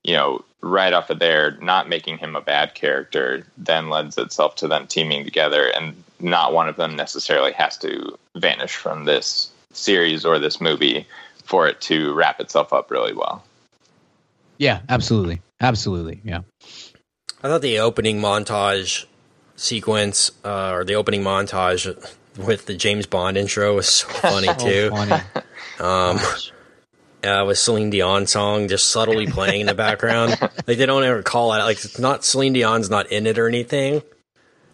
you know right off of there, not making him a bad character then lends itself to them teaming together, and not one of them necessarily has to vanish from this series or this movie for it to wrap itself up really well. Yeah, absolutely, absolutely. Yeah, I thought the opening montage sequence uh, or the opening montage with the James Bond intro was so funny too. Oh, funny. Um, uh, with Celine Dion song just subtly playing in the background. like they don't ever call it like it's not Celine Dion's not in it or anything.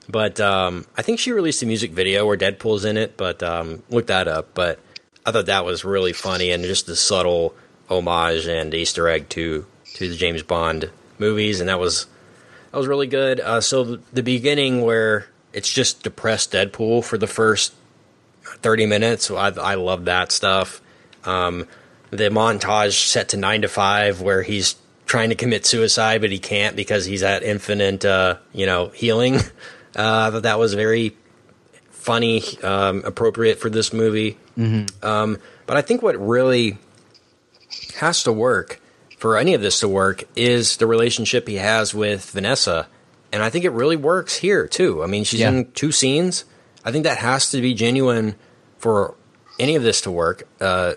But um, I think she released a music video where Deadpool's in it. But um, look that up. But I thought that was really funny and just the subtle homage and Easter egg to to the James Bond movies, and that was that was really good. Uh, so the beginning where it's just depressed Deadpool for the first thirty minutes, I, I love that stuff. Um, the montage set to nine to five where he's trying to commit suicide but he can't because he's at infinite uh, you know healing. Uh, that that was very funny um, appropriate for this movie. Um, but i think what really has to work for any of this to work is the relationship he has with vanessa. And i think it really works here too. I mean she's Yeah. in two scenes. I think that has to be genuine for any of this to work. Uh,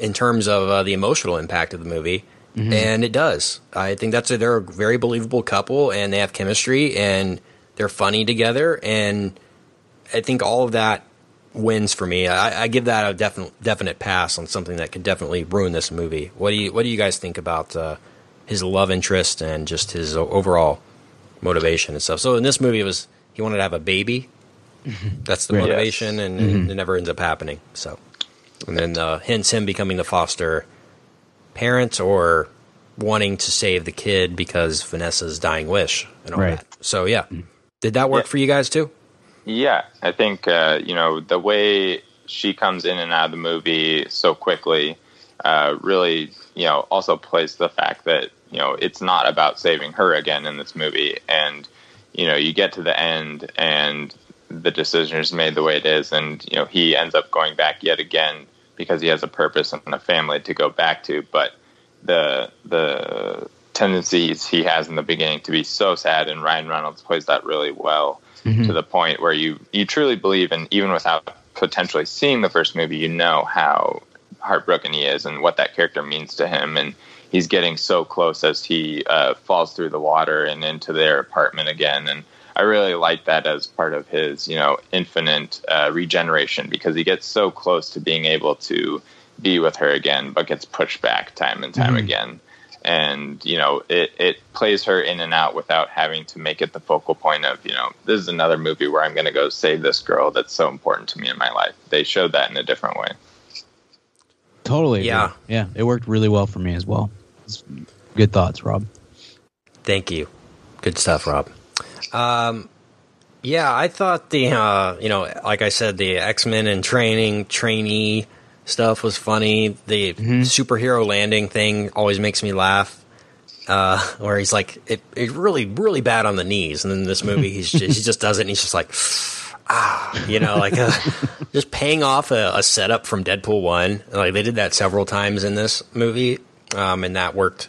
in terms of uh, the emotional impact of the movie, and it does. I think that's a, they're a very believable couple, and they have chemistry, and they're funny together, and I think all of that wins for me. I, I give that a definite definite pass on something that could definitely ruin this movie. What do you What do you guys think about uh, his love interest and just his overall motivation and stuff? So in this movie, it was he wanted to have a baby. That's the motivation, and it never ends up happening. So, and then uh, hence him becoming the foster parent or wanting to save the kid because Vanessa's dying wish and all Right. that. So yeah, did that work Yeah. for you guys too? Yeah, I think uh, you know the way she comes in and out of the movie so quickly uh, really you know also plays the fact that you know it's not about saving her again in this movie, and you know you get to the end and the decision is made the way it is, and you know he ends up going back yet again because he has a purpose and a family to go back to, but the the tendencies he has in the beginning to be so sad, and Ryan Reynolds plays that really well to the point where you you truly believe, and even without potentially seeing the first movie, you know how heartbroken he is and what that character means to him, and he's getting so close as he uh, falls through the water and into their apartment again, and I really like that as part of his, you know, infinite uh, regeneration because he gets so close to being able to be with her again, but gets pushed back time and time again. And you know, it it plays her in and out without having to make it the focal point of, you know, this is another movie where I'm going to go save this girl that's so important to me in my life. They showed that in a different way. Totally. agree. Yeah. Yeah. It worked really well for me as well. Good thoughts, Rob. Thank you. Good stuff, Rob. Um, yeah, I thought the uh, you know, like I said, the X Men and training trainee stuff was funny. The superhero landing thing always makes me laugh. Uh, where he's like, it, it really, really bad on the knees, and then this movie, he's just, he just does it, and he's just like, ah, you know, like uh just paying off a, a setup from Deadpool one. Like they did that several times in this movie, um, and that worked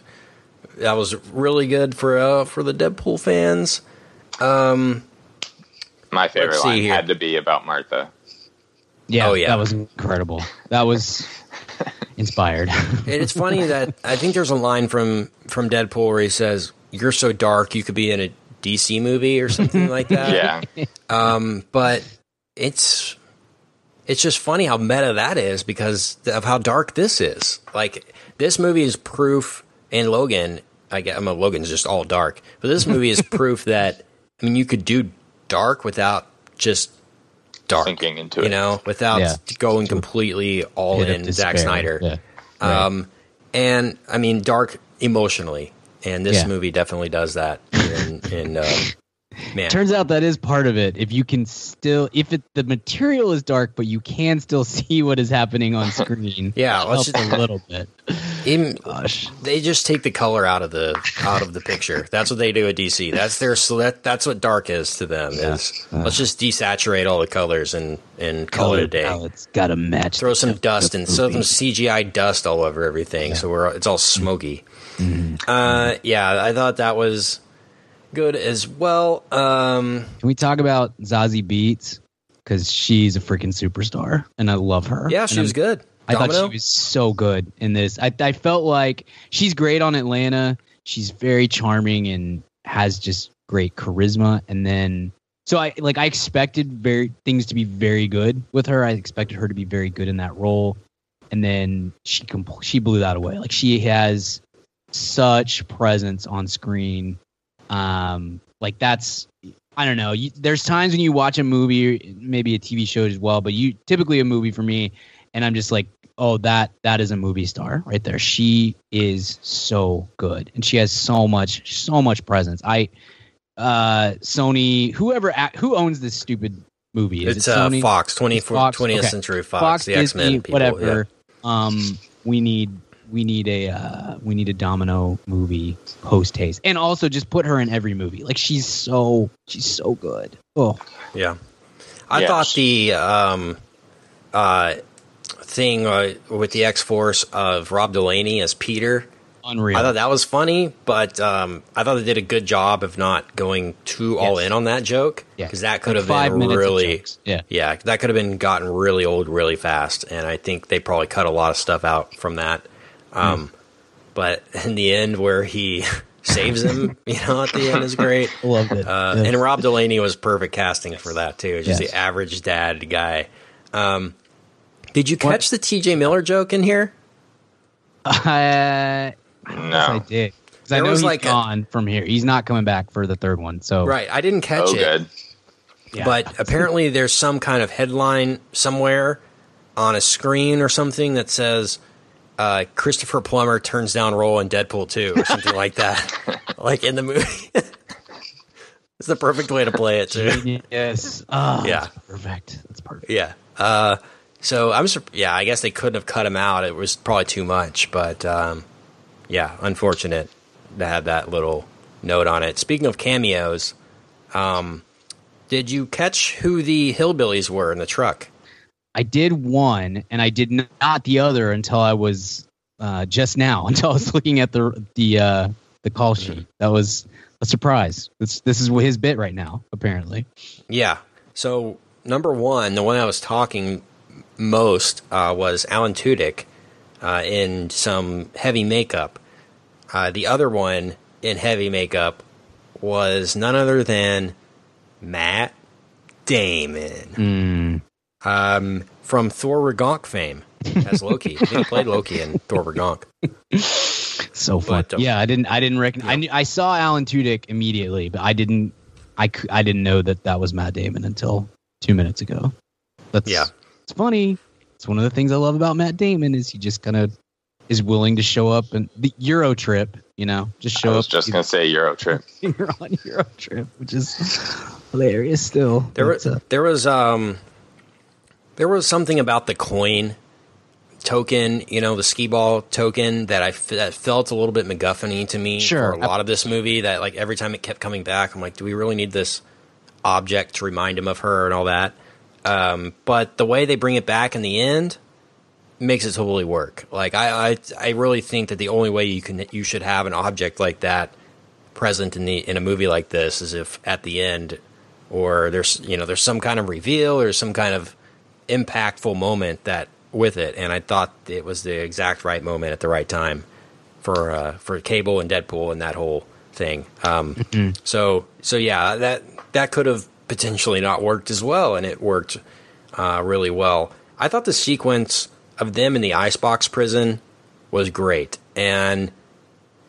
that was really good for uh, for the Deadpool fans. My favorite Let's line here. had to be about Martha. Yeah. Oh, yeah. That was incredible. That was inspired. And it's funny that I think there's a line from from Deadpool where he says, "You're so dark, you could be in a DC movie or something like that." Yeah. Um, but it's it's just funny how meta that is because of how dark this is. Like this movie is proof, and Logan. I get, I mean, Logan's just all dark, but this movie is proof that I mean, you could do dark without just dark, Sinking into you it. know, without Yeah. going completely all Hit in Zack. Snyder. Yeah. Right. Um, and I mean, dark emotionally, and this Yeah. movie definitely does that. In, in um, man, Turns out that is part of it. If you can still, if it, the material is dark, but you can still see what is happening on screen. Yeah, let's helps a little bit. Even, Gosh. they just take the color out of the out of the picture. That's what they do at DC. That's their so that, that's what dark is to them. Is let's just desaturate all the colors and and call it a day. It's got to match. Throw some dust and some. CGI dust all over everything, so we're it's all smoky. Mm-hmm. Uh, yeah, I thought that was good as well. Um, Can we talk about Zazie Beetz? Because she's a freaking superstar, and I love her. yeah, she And was I'm- good. I thought she was so good in this. I, I felt like she's great on Atlanta. She's very charming and has just great charisma. And then, so I like I expected very things to be very good with her. I expected her to be very good in that role, and then she compl- she blew that away. Like she has such presence on screen. Um, like that's I don't know. You, there's times when you watch a movie, maybe a TV show as well, but you typically a movie for me, and I'm just like, oh, that that is a movie star right there. She is so good, and she has so much so much presence. I, uh, Sony, whoever who owns this stupid movie? Is It's it uh, Fox, 20, Fox? 20th Okay. Century Fox, Fox, the X Men, whatever. yeah. Um, we need we need a uh, we need a Domino movie post haste, and also just put her in every movie. Like she's so she's so good. Oh, Yeah. I Yeah. thought the um, uh, thing uh, with the X Force of Rob Delaney as Peter, unreal. I thought that was funny, but um, I thought they did a good job of not going too all Yes. in on that joke Yeah. because that could Like have five been minutes really. Yeah. yeah, that could have been gotten really old really fast, and I think they probably cut a lot of stuff out from that. Um, Hmm. But in the end, where he saves him, you know, at the end is great. Loved it. Uh, Yeah. And Rob Delaney was perfect casting for that too. Just Yes. the average dad guy. Um, did you catch the T.J. Miller joke in here? I, I don't know if I No. did. 'Cause I know was he's like a- gone from here. He's not coming back for the third one. So Right, I didn't catch Oh, it, good. yeah. but apparently there's some kind of headline somewhere on a screen or something that says uh, Christopher Plummer turns down role in Deadpool 2 or something like that, like in the movie. it's the perfect way to play it too. yes, oh, Yeah. that's perfect. That's perfect. Yeah. Uh, so I'm sur- yeah, I guess they couldn't have cut him out. It was probably too much, but um, yeah, unfortunate to have that little note on it. Speaking of cameos, um, did you catch who the hillbillies were in the truck? I did one, and I did not the other until I was uh, just now. Until I was looking at the the uh, the call sheet. That was a surprise. This this is his bit right now. Apparently, Yeah. So number one, the one I was talking most uh, was Alan Tudyk uh, in some heavy makeup. Uh, the other one in heavy makeup was none other than Matt Damon um, from Thor Ragnarok fame as Loki. I think he played Loki in Thor Ragnarok. so fun. But, um, yeah, I didn't I didn't reckon. I knew, I saw Alan Tudyk immediately, but I didn't. I I didn't know that that was Matt Damon until two minutes ago. That's Yeah. It's funny. It's one of the things I love about Matt Damon is he just kind of is willing to show up and the Euro trip. You know, just I show was up. just gonna say Euro trip. you're on Euro trip, which is hilarious. Still, There was uh, there was um there was something about the coin token, you know, the skee ball token that I f- that felt a little bit MacGuffin to me Sure. for a lot of this movie. That like every time it kept coming back, I'm like, do we really need this object to remind him of her and all that? Um, but the way they bring it back in the end makes it totally work. Like I, I I really think that the only way you can you should have an object like that present in the in a movie like this is if at the end or there's you know there's some kind of reveal or some kind of impactful moment that with it and I thought it was the exact right moment at the right time for uh, for Cable and Deadpool and that whole thing. Um, So so yeah, that that could have potentially not worked as well, and it worked uh, really well. I thought the sequence of them in the icebox prison was great, and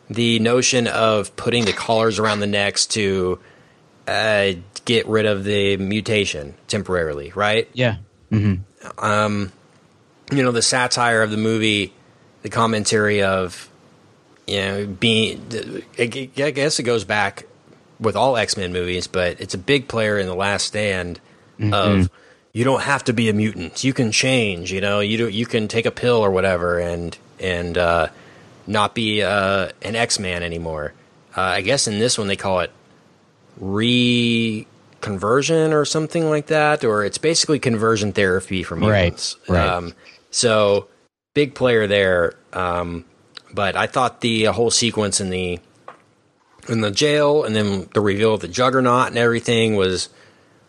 the notion of putting the collars around the necks to uh, get rid of the mutation temporarily, right? yeah, you know the satire of the movie, the commentary of you know being. I guess it goes back with all X Men movies, but it's a big player in the Last Stand of you don't have to be a mutant. You can change. You know, you do, you can take a pill or whatever, and and uh, not be uh, an X Man anymore. Uh, I guess in this one they call it reconversion or something like that, or it's basically conversion therapy for mutants. Right, right. Um, so big player there. Um, but I thought the uh, whole sequence in the in the jail and then the reveal of the Juggernaut and everything was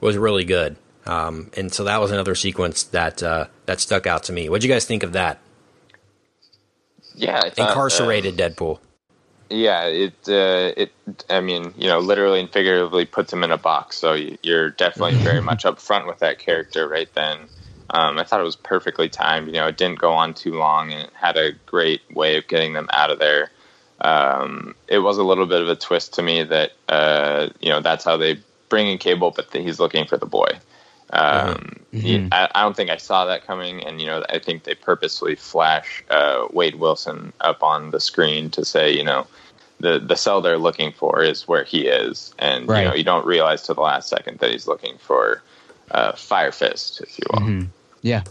was really good. Um, and so that was another sequence that uh, that stuck out to me. What do you guys think of that? Yeah, I thought, Incarcerated uh, Deadpool. Yeah, it uh, it. I mean, you know, literally and figuratively puts him in a box. So you're definitely very much up front with that character right then. Um, I thought it was perfectly timed. You know, it didn't go on too long, and it had a great way of getting them out of there. Um, it was a little bit of a twist to me that uh, you know that's how they bring in Cable, but he's looking for the boy. Um, he- I, I don't think I saw that coming, and you know I think they purposely flash uh, Wade Wilson up on the screen to say, you know, the the cell they're looking for is where he is, and Right. you know you don't realize to the last second that he's looking for uh, Fire Fist, if you will. Yeah,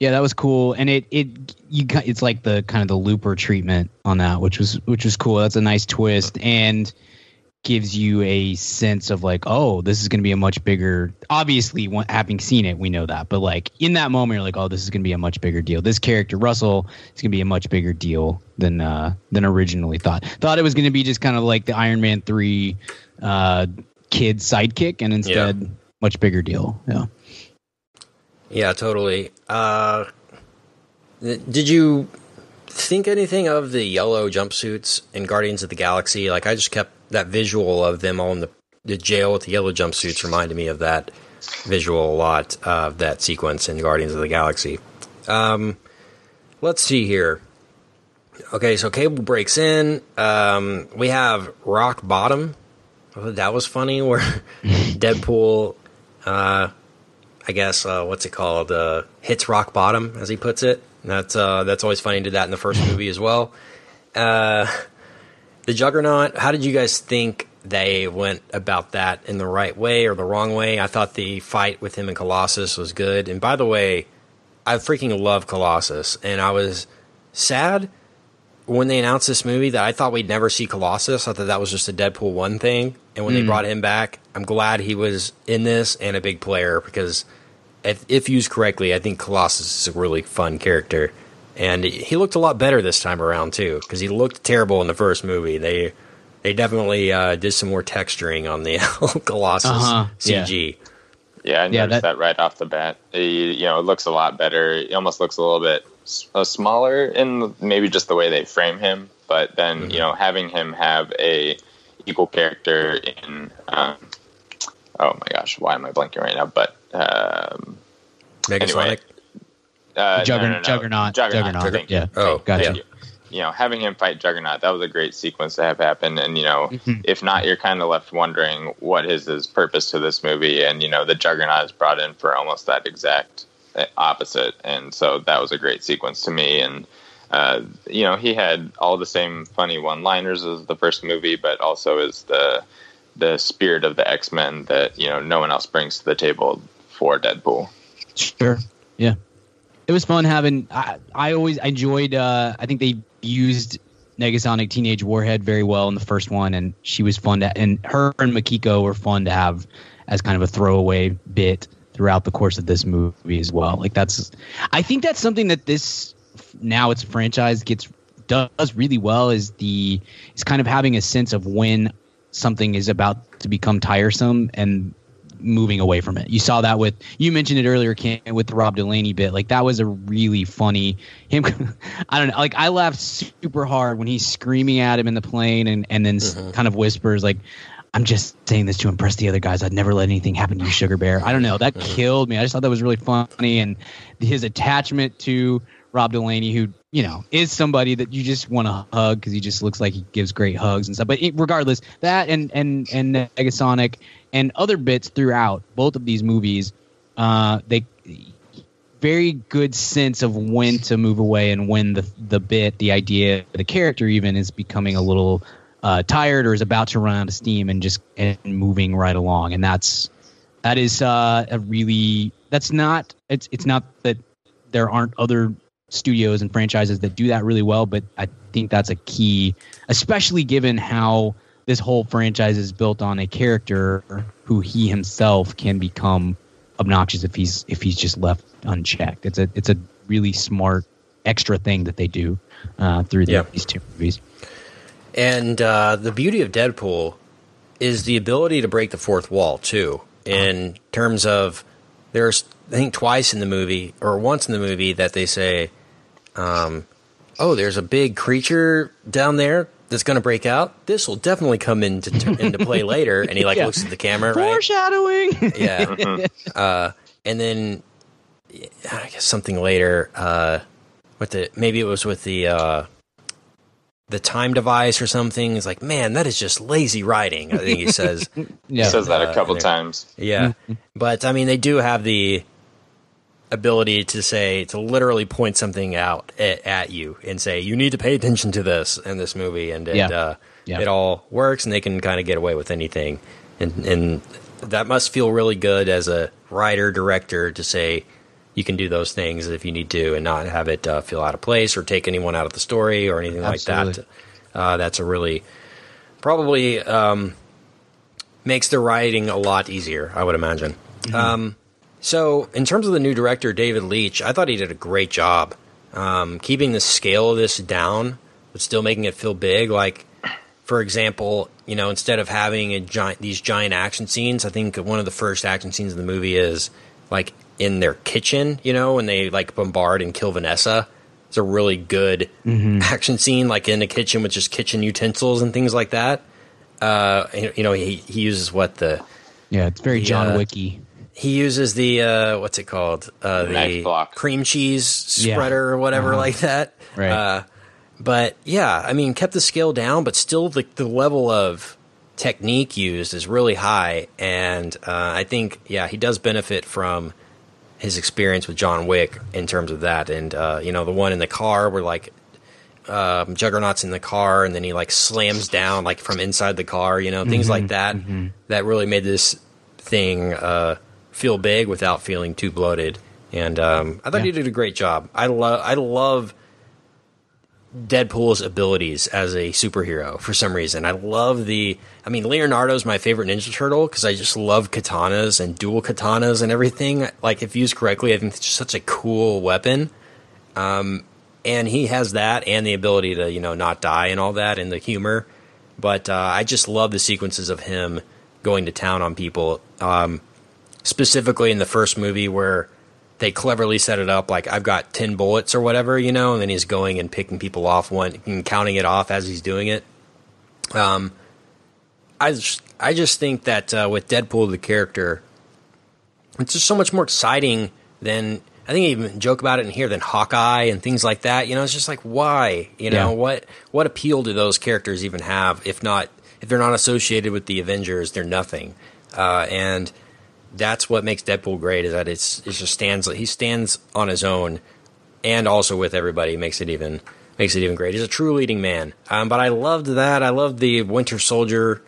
yeah, that was cool, and it it you it's like the kind of the looper treatment on that, which was which was cool. That's a nice twist, and gives you a sense of like, oh, this is going to be a much bigger. Obviously, having seen it, we know that, but like in that moment, you're like, oh, this is going to be a much bigger deal. This character Russell is going to be a much bigger deal than uh than originally thought. Thought it was going to be just kind of like the Iron Man three uh kid sidekick, and instead, much bigger deal. Yeah. Yeah, totally. Uh, th- did you think anything of the yellow jumpsuits in Guardians of the Galaxy? Like, I just kept that visual of them all in the, the jail with the yellow jumpsuits reminded me of that visual a lot uh, of that sequence in Guardians of the Galaxy. Um, let's see here. Okay, so Cable breaks in. Um, we have Rock Bottom. Oh, that was funny, where Deadpool uh, I guess uh, what's it called? Uh, hits rock bottom, as he puts it. That's uh, that's always funny. He Did that in the first movie as well. The Juggernaut. How did you guys think they went about that in the right way or the wrong way? I thought the fight with him and Colossus was good. And by the way, I freaking love Colossus, and I was sad when they announced this movie that I thought we'd never see Colossus. I thought that was just a Deadpool one thing, and when they hmm. brought him back, I'm glad he was in this and a big player because if, if used correctly, I think Colossus is a really fun character, and he looked a lot better this time around too because he looked terrible in the first movie. They they definitely uh, did some more texturing on the Colossus Uh-huh, CG. Yeah, I Yeah, noticed that- that, right off the bat. He, you know, it looks a lot better. It almost looks a little bit s- uh, smaller in maybe just the way they frame him. But then, you know, having him have a equal character in, um, oh my gosh, why am I blanking right now? But um, Negasonic. Uh, Jugger- no, no, no. Juggernaut. Juggernaut. Juggernaut, thank yeah. you. Oh, Gotcha. Thank you. You know, having him fight Juggernaut, that was a great sequence to have happen. And, you know, Mm-hmm. if not, you're kind of left wondering what is his purpose to this movie. And, you know, the Juggernaut is brought in for almost that exact uh, opposite. And so that was a great sequence to me. And, uh, you know, he had all the same funny one liners as the first movie, but also is the the spirit of the X Men that, you know, no one else brings to the table for Deadpool. Sure. Yeah. It was fun having. I, I always enjoyed. Uh, I think they used Negasonic Teenage Warhead very well in the first one, and she was fun to. And her and Makiko were fun to have as kind of a throwaway bit throughout the course of this movie as well. Like that's. I think that's something that this now its franchise gets does really well is the is kind of having a sense of when something is about to become tiresome and moving away from it. You saw that with you mentioned it earlier, Ken, with the Rob Delaney bit. Like that was a really funny him. I don't know. Like I laughed super hard when he's screaming at him in the plane and and then s uh-huh. kind of whispers like. I'm just saying this to impress the other guys. I'd never let anything happen to you, Sugar Bear. I don't know. That uh-huh. killed me. I just thought that was really funny. And his attachment to Rob Delaney, who, you know, is somebody that you just want to hug because he just looks like he gives great hugs and stuff. But it, regardless, that and, and, and Negasonic and other bits throughout both of these movies, uh, they very good sense of when to move away and when the the bit, the idea, the character even is becoming a little uh, tired or is about to run out of steam and just and moving right along. And that's that is uh, a really that's not it's it's not that there aren't other studios and franchises that do that really well, but I think that's a key, especially given how this whole franchise is built on a character who he himself can become obnoxious if he's if he's just left unchecked. It's a it's a really smart extra thing that they do uh, through the, these two movies. And uh, the beauty of Deadpool is the ability to break the fourth wall too. In terms of there's I think twice in the movie or once in the movie that they say, um, "Oh, there's a big creature down there that's going to break out. This will definitely come into into play later." And he like Yeah. looks at the camera, right? Foreshadowing. Yeah. uh, and then I guess something later. Uh, with the maybe it was with the uh, the time device or something. It's like, man, that is just lazy writing. I think he says. yeah. He says that Uh, a couple times. Yeah, but I mean, they do have the ability to say to literally point something out at, at you and say you need to pay attention to this in this movie, and it, Yeah. uh, Yeah. it all works, and they can kind of get away with anything, and and that must feel really good as a writer director to say you can do those things if you need to, and not have it uh, feel out of place or take anyone out of the story or anything like that. Uh, that's a really probably um, makes the writing a lot easier, I would imagine. Um, so, in terms of the new director, David Leitch, I thought he did a great job um, keeping the scale of this down, but still making it feel big. Like, for example, you know, instead of having a giant these giant action scenes, I think one of the first action scenes in the movie is like in their kitchen. You know, when they like bombard and kill Vanessa. It's a really good action scene, like in a kitchen with just kitchen utensils and things like that. Uh, you know, he he uses what the yeah, it's very John Yeah. Wicky. He uses the uh, what's it called uh, the block. cream cheese Yeah. spreader or whatever Uh-huh. like that. Right. Uh, but yeah, I mean, kept the scale down, but still the the level of technique used is really high, and uh, I think yeah, he does benefit from his experience with John Wick in terms of that, and uh, you know the one in the car where like um, Juggernaut's in the car, and then he like slams down like from inside the car, you know, things like that. That really made this thing uh, feel big without feeling too bloated. And um, I thought Yeah. he did a great job. I love I love Deadpool's abilities as a superhero for some reason. I love the. I mean, Leonardo's my favorite Ninja Turtle because I just love katanas and dual katanas and everything. Like, if used correctly, I think it's just such a cool weapon. Um, and he has that and the ability to, you know, not die and all that and the humor. But uh, I just love the sequences of him going to town on people. Um, specifically in the first movie where they cleverly set it up like I've got 10 bullets or whatever, you know, and then he's going and picking people off one and counting it off as he's doing it. Um, I just, I just think that uh, with Deadpool, the character, it's just so much more exciting than I think I even joke about it in here than Hawkeye and things like that. You know, it's just like why, you know, Yeah. what what appeal do those characters even have if not if they're not associated with the Avengers, they're nothing. Uh, and that's what makes Deadpool great is that it's it just stands he stands on his own and also with everybody makes it even makes it even great. He's a true leading man. Um, but I loved that. I loved the Winter Soldier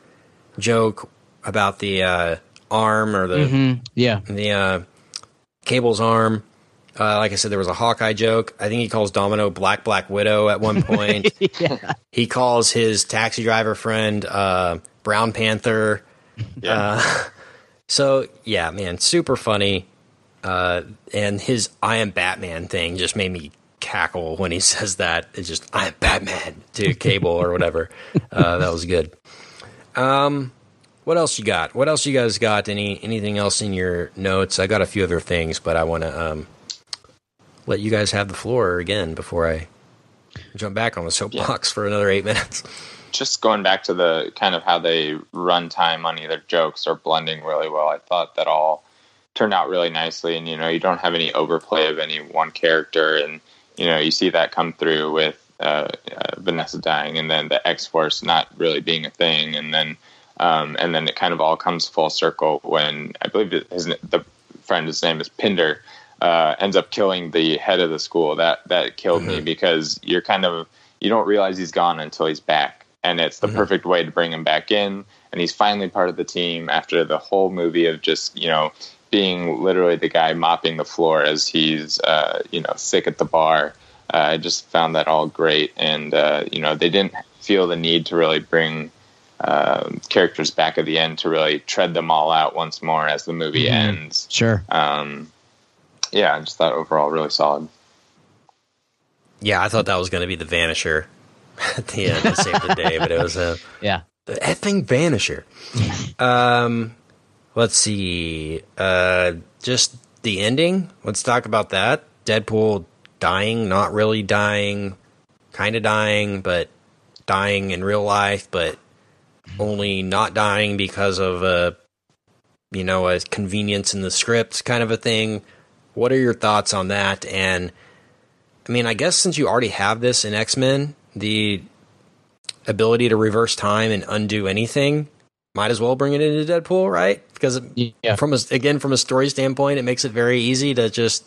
joke about the uh, arm or the Mm, yeah, the uh, Cable's arm. Uh, like I said, there was a Hawkeye joke. I think he calls Domino Black Black Widow at one point. yeah. He calls his taxi driver friend uh, Brown Panther. Yeah. So yeah, man, super funny. Uh, and his "I am Batman" thing just made me cackle when he says that. It's just "I am Batman" to Cable or whatever. Uh, that was good. Um, what else you got? What else you guys got? Any anything else in your notes? I got a few other things, but I want to um, let you guys have the floor again before I jump back on the soapbox for another eight minutes. Just going back to the kind of how they run time on either jokes or blending really well, I thought that all turned out really nicely. And you know, you don't have any overplay of any one character, and you know, you see that come through with uh, uh, Vanessa dying, and then the X Force not really being a thing, and then um, and then it kind of all comes full circle when I believe his the friend his name is Pinder. Uh, ends up killing the head of the school. That that killed me because you're kind of you don't realize he's gone until he's back, and it's the perfect way to bring him back in. And he's finally part of the team after the whole movie of just you know being literally the guy mopping the floor as he's uh, you know sick at the bar. Uh, I just found that all great, and uh, you know they didn't feel the need to really bring uh, characters back at the end to really tread them all out once more as the movie Mhm. ends. Sure. Um, yeah, I just thought overall really solid. Yeah, I thought that was going to be the Vanisher at the end to save the day, but it was a Yeah. the effing Vanisher. um, let's see. Uh, just the ending. Let's talk about that. Deadpool dying, not really dying, kind of dying, but dying in real life, but only not dying because of a you know a convenience in the script kind of a thing. What are your thoughts on that? And I mean, I guess since you already have this in X Men, the ability to reverse time and undo anything, might as well bring it into Deadpool, right? Because Yeah. from a, again from a story standpoint, it makes it very easy to just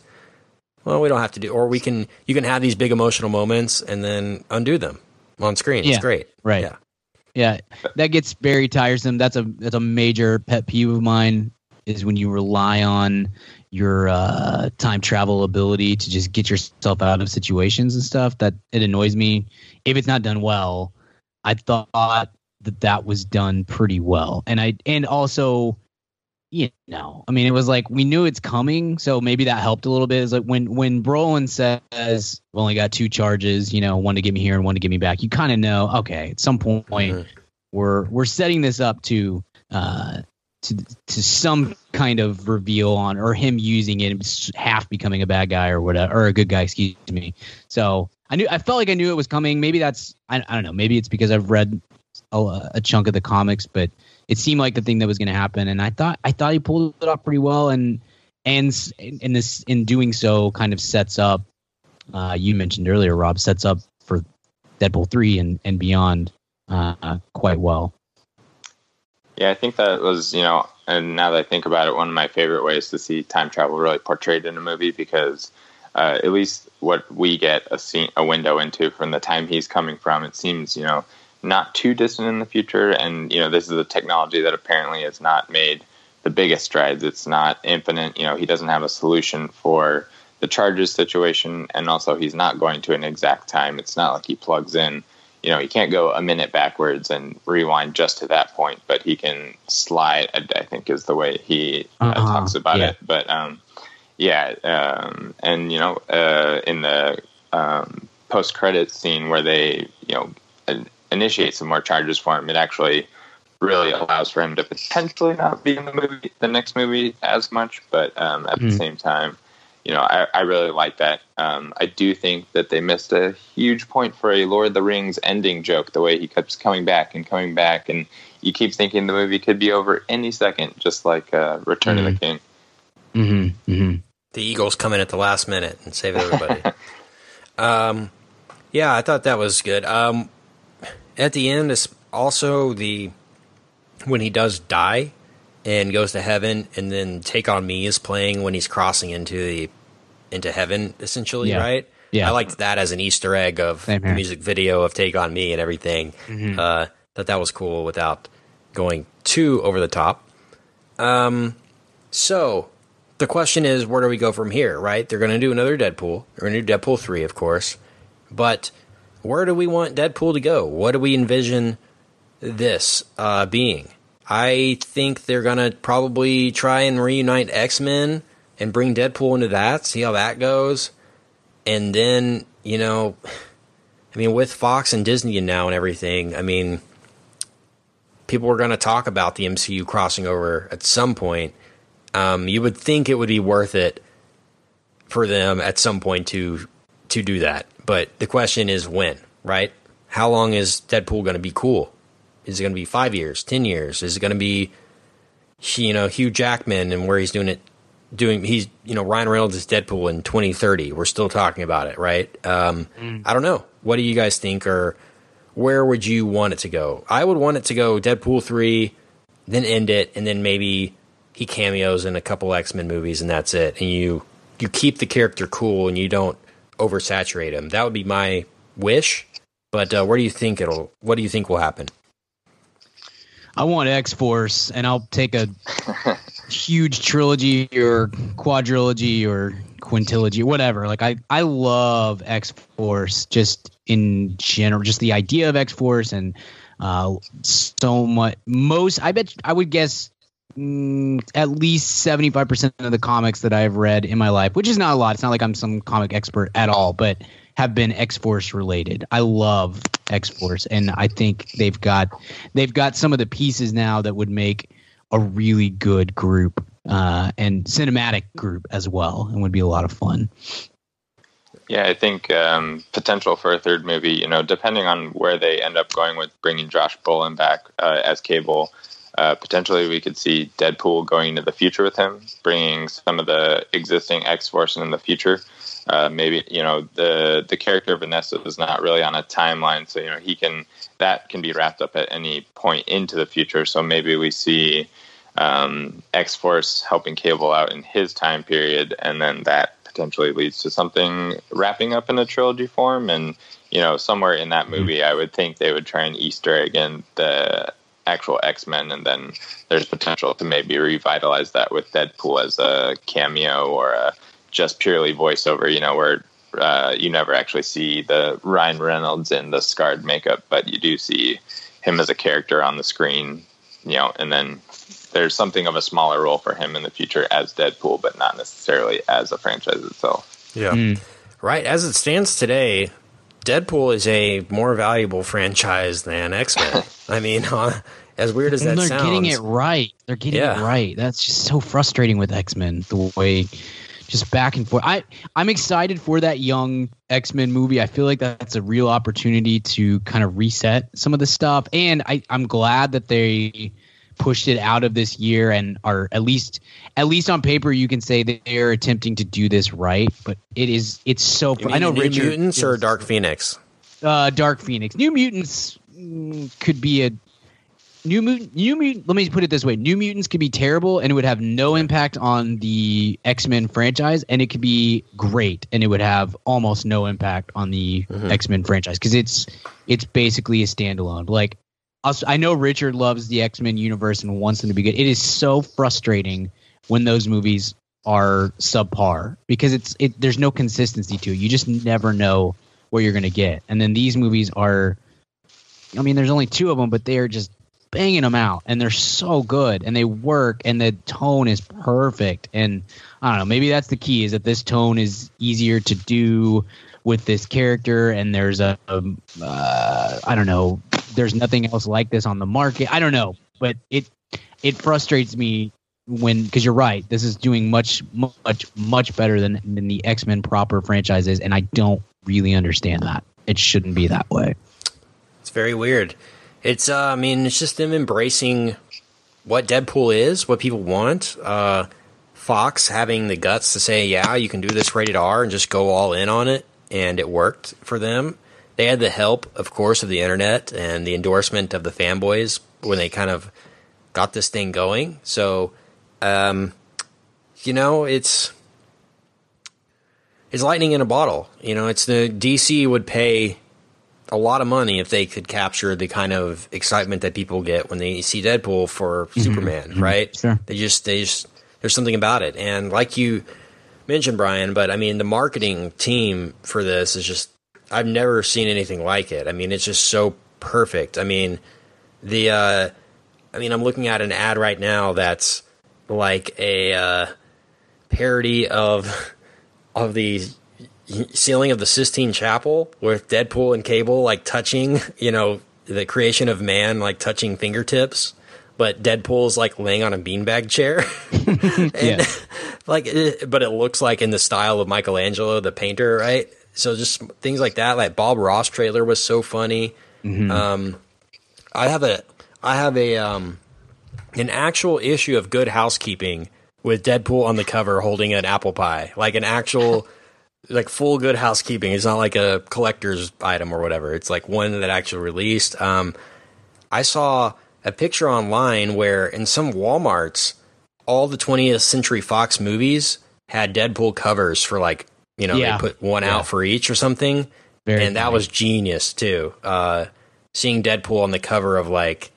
well, we don't have to do, or we can you can have these big emotional moments and then undo them on screen. Yeah. It's great, Right. Yeah. Yeah, that gets very tiresome. That's a that's a major pet peeve of mine is when you rely on your uh, time travel ability to just get yourself out of situations and stuff. That it annoys me if it's not done well. I thought that that was done pretty well, and I and also, you know, I mean, it was like we knew it's coming, so maybe that helped a little bit. Is like when when Brolin says, "We only got two charges," you know, one to get me here and one to get me back. You kind of know, okay, at some point Mhm. we're we're setting this up to uh to to some kind of reveal on or him using it half becoming a bad guy or whatever or a good guy excuse me so i knew i felt like i knew it was coming maybe that's i, I don't know maybe it's because i've read a, a chunk of the comics but it seemed like the thing that was going to happen and i thought i thought he pulled it off pretty well and and in this in doing so kind of sets up uh you mentioned earlier rob sets up for deadpool 3 and and beyond uh, quite well. Yeah, I think that was, you know, and now that I think about it, one of my favorite ways to see time travel really portrayed in a movie because uh, at least what we get a scene, a window into from the time he's coming from, it seems, you know, not too distant in the future. And, you know, this is a technology that apparently has not made the biggest strides. It's not infinite. You know, he doesn't have a solution for the charges situation. And also, he's not going to an exact time. It's not like he plugs in you know, he can't go a minute backwards and rewind just to that point, but he can slide. I think is the way he uh, Uh-huh, talks about yeah. it. But um, yeah, um, and you know, uh, in the um, post credit scene where they you know initiate some more charges for him, it actually really allows for him to potentially not be in the movie, the next movie, as much. But um, at the Mhm. same time, you know, I, I really like that. Um, I do think that they missed a huge point for a Lord of the Rings ending joke. The way he keeps coming back and coming back, and you keep thinking the movie could be over any second, just like uh, Return of the King. Mm-hmm. Mm-hmm. The Eagles come in at the last minute and save everybody. um, yeah, I thought that was good. Um, at the end, is also the when he does die and goes to heaven, and then Take on Me is playing when he's crossing into the into heaven, essentially, Yeah. right? Yeah. I liked that as an Easter egg of the music video of Take on Me and everything. Uh, that that was cool without going too over the top. Um, so the question is, where do we go from here? Right? They're going to do another Deadpool. They're going to do Deadpool three, of course. But where do we want Deadpool to go? What do we envision this uh, being? I think they're going to probably try and reunite X Men and bring Deadpool into that. See how that goes, and then you know, I mean, with Fox and Disney now and everything, I mean, people are going to talk about the MCU crossing over at some point. Um, you would think it would be worth it for them at some point to to do that, but the question is when, right? How long is Deadpool going to be cool? Is it going to be five years, ten years? Is it going to be, you know, Hugh Jackman and where he's doing it, doing he's you know Ryan Reynolds is Deadpool in twenty thirty. We're still talking about it, right? Um, I don't know. What do you guys think, or where would you want it to go? I would want it to go Deadpool three, then end it, and then maybe he cameos in a couple X Men movies, and that's it. And you you keep the character cool, and you don't oversaturate him. That would be my wish. But uh, where do you think it'll? What do you think will happen? I want X Force, and I'll take a huge trilogy or quadrilogy or quintilogy, whatever. Like I, I love X Force just in general, just the idea of X Force and uh, so much. Most, I bet, I would guess mm, at least 75% of the comics that I've read in my life, which is not a lot. It's not like I'm some comic expert at all, but have been X Force related. I love X Force, and I think they've got they've got some of the pieces now that would make a really good group uh, and cinematic group as well, and would be a lot of fun. Yeah, I think um, potential for a third movie, you know, depending on where they end up going with bringing Josh Brolin back uh, as Cable, uh, potentially we could see Deadpool going into the future with him, bringing some of the existing X Force in the future. Uh, maybe you know the the character of Vanessa is not really on a timeline, so you know he can that can be wrapped up at any point into the future. So maybe we see um, X Force helping Cable out in his time period, and then that potentially leads to something wrapping up in a trilogy form. And you know, somewhere in that movie, I would think they would try and Easter egg in the actual X Men, and then there's potential to maybe revitalize that with Deadpool as a cameo or a just purely voiceover. You know, where uh, you never actually see the Ryan Reynolds in the scarred makeup, but you do see him as a character on the screen. You know, and then there's something of a smaller role for him in the future as Deadpool, but not necessarily as a franchise itself. Yeah. Right. As it stands today, Deadpool is a more valuable franchise than X Men. I mean, uh, as weird as that And they're sounds, getting it right. They're getting Yeah. it right. That's just so frustrating with X Men. The way, just back and forth. I I'm excited for that young X Men movie. I feel like that's a real opportunity to kind of reset some of the stuff, and I I'm glad that they pushed it out of this year and are at least at least on paper you can say that they're attempting to do this right. But it is it's so. I know New Richard Mutants or Dark Phoenix. uh, Dark Phoenix. New Mutants mm, could be a New Mutant. New Mutant. Let me put it this way: New Mutants could be terrible, and it would have no impact on the X Men franchise, and it could be great, and it would have almost no impact on the X Men franchise because it's it's basically a standalone. Like I know Richard loves the X Men universe and wants them to be good. It is so frustrating when those movies are subpar because it's it. There's no consistency to it. You just never know what you're going to get. And then these movies are, I mean, there's only two of them, but they are just banging them out, and they're so good, and they work, and the tone is perfect. And I don't know, maybe that's the key is that this tone is easier to do with this character, and there's a, um, uh, I don't know, there's nothing else like this on the market. I don't know, but it it frustrates me when because you're right this is doing much much much better than than the x-men proper franchises and i don't really understand that it shouldn't be that way It's very weird. It's, uh, I mean, it's just them embracing what Deadpool is, what people want. Uh, Fox having the guts to say, yeah, you can do this rated R and just go all in on it. And it worked for them. They had the help, of course, of the internet and the endorsement of the fanboys when they kind of got this thing going. So, um, you know, it's it's lightning in a bottle. You know, it's the DC would pay a lot of money if they could capture the kind of excitement that people get when they see Deadpool for Superman, right? Sure. They just they just there's something about it. And like you mentioned Brian, but I mean the marketing team for this is just I've never seen anything like it. I mean, it's just so perfect. I mean, the uh I mean, I'm looking at an ad right now that's like a uh parody of of the ceiling of the Sistine Chapel with Deadpool and Cable like touching, you know, the creation of man like touching fingertips, but Deadpool's like laying on a beanbag chair. and Yeah. like but it looks like in the style of Michelangelo the painter, right? So just things like that, like Bob Ross trailer was so funny. Um I have a I have a um an actual issue of Good Housekeeping with Deadpool on the cover holding an apple pie, like an actual, like full Good Housekeeping. It's not like a collector's item or whatever. It's like one that actually released. Um, I saw a picture online where in some WalMarts, all the 20th Century Fox movies had Deadpool covers for like you know Yeah. they put one Yeah. out for each or something, Very and that was genius too. Uh, seeing Deadpool on the cover of like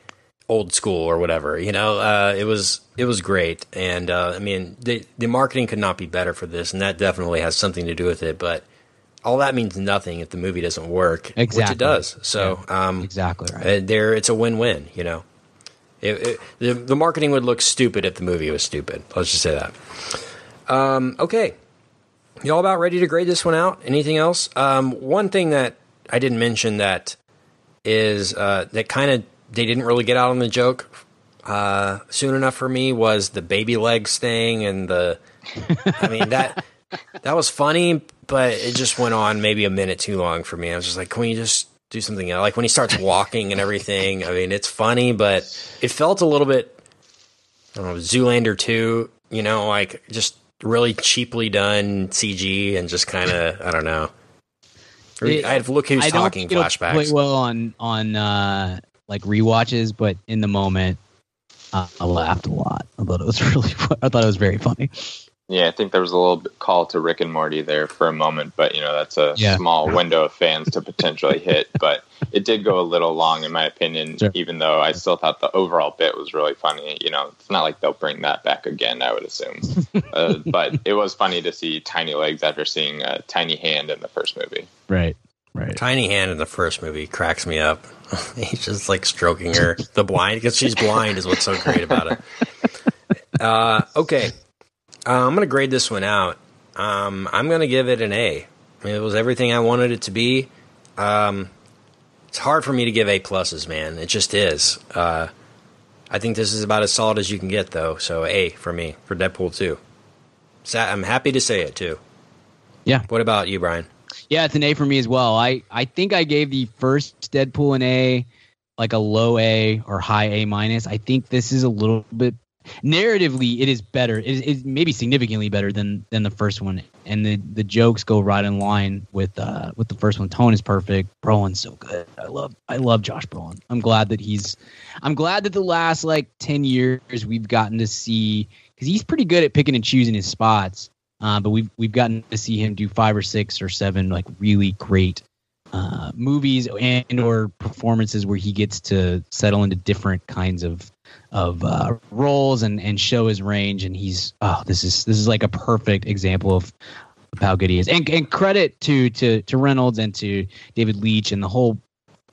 old school or whatever. You know, uh, it was it was great, and uh, I mean the the marketing could not be better for this, and that definitely has something to do with it. But all that means nothing if the movie doesn't work, which Exactly. it does. So um, Exactly right. uh, there, it's a win-win. You know, it, it, the the marketing would look stupid if the movie was stupid. Let's just say that. Um, okay, you all about ready to grade this one out? Anything else? Um, one thing that I didn't mention that is uh, that kind of they didn't really get out on the joke uh, soon enough for me was the baby legs thing and the. I mean that that was funny, but it just went on maybe a minute too long for me. I was just like, can we just do something else? Like when he starts walking and everything. I mean, it's funny, but it felt a little bit. I don't know, Zoolander two. You know, like just really cheaply done CG and just kind of I don't know. It- I have look who's I don't talking it'll flashbacks. play well on on uh, like rewatches, but in the moment, uh, I laughed a lot. I thought it was really. I thought it was very funny. Yeah, I think there was a little bit call to Rick and Morty there for a moment, but you know that's a Yeah. small window of fans to potentially hit. But it did go a little long, in my opinion. Sure. Even though I still thought the overall bit was really funny. You know, it's not like they'll bring that back again. I would assume, uh, but it was funny to see tiny legs after seeing a tiny hand in the first movie. Right. Right. Tiny hand in the first movie cracks me up. He's just like stroking her. The blind, because she's blind, is what's so great about it. Uh, okay, uh, I'm gonna grade this one out. Um, I'm gonna give it an A. it was everything I wanted it to be. Um, it's hard for me to give A pluses, man. It just is. Uh, I think this is about as solid as you can get, though. So A for me for Deadpool two. Sa- I'm happy to say it too. Yeah. What about you, Brian? Yeah, it's an A for me as well. I I think I gave the first Deadpool an A, like a low A or high A minus. I think this is a little bit narratively it is better. It is maybe significantly better than than the first one, and the the jokes go right in line with uh with the first one. Tone is perfect. Brolin's so good. I love I love Josh Brolin. I'm glad that he's. I'm glad that the last like ten years we've gotten to see because he's pretty good at picking and choosing his spots. Uh, but we've we've gotten to see him do five or six or seven like really great uh, movies and or performances where he gets to settle into different kinds of of uh, roles and and show his range. And he's oh this is this is like a perfect example of how good he is. And and credit to to to Reynolds and to David Leitch and the whole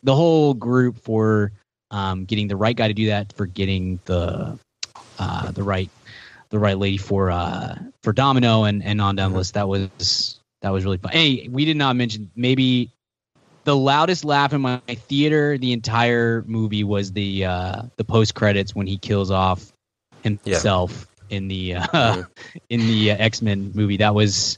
the whole group for um, getting the right guy to do that for getting the uh, the right the right lady for uh for Domino and and on down list. That was that was really fun. Hey, we did not mention maybe the loudest laugh in my theater the entire movie was the uh the post credits when he kills off himself in the uh in the uh, X-Men movie. That was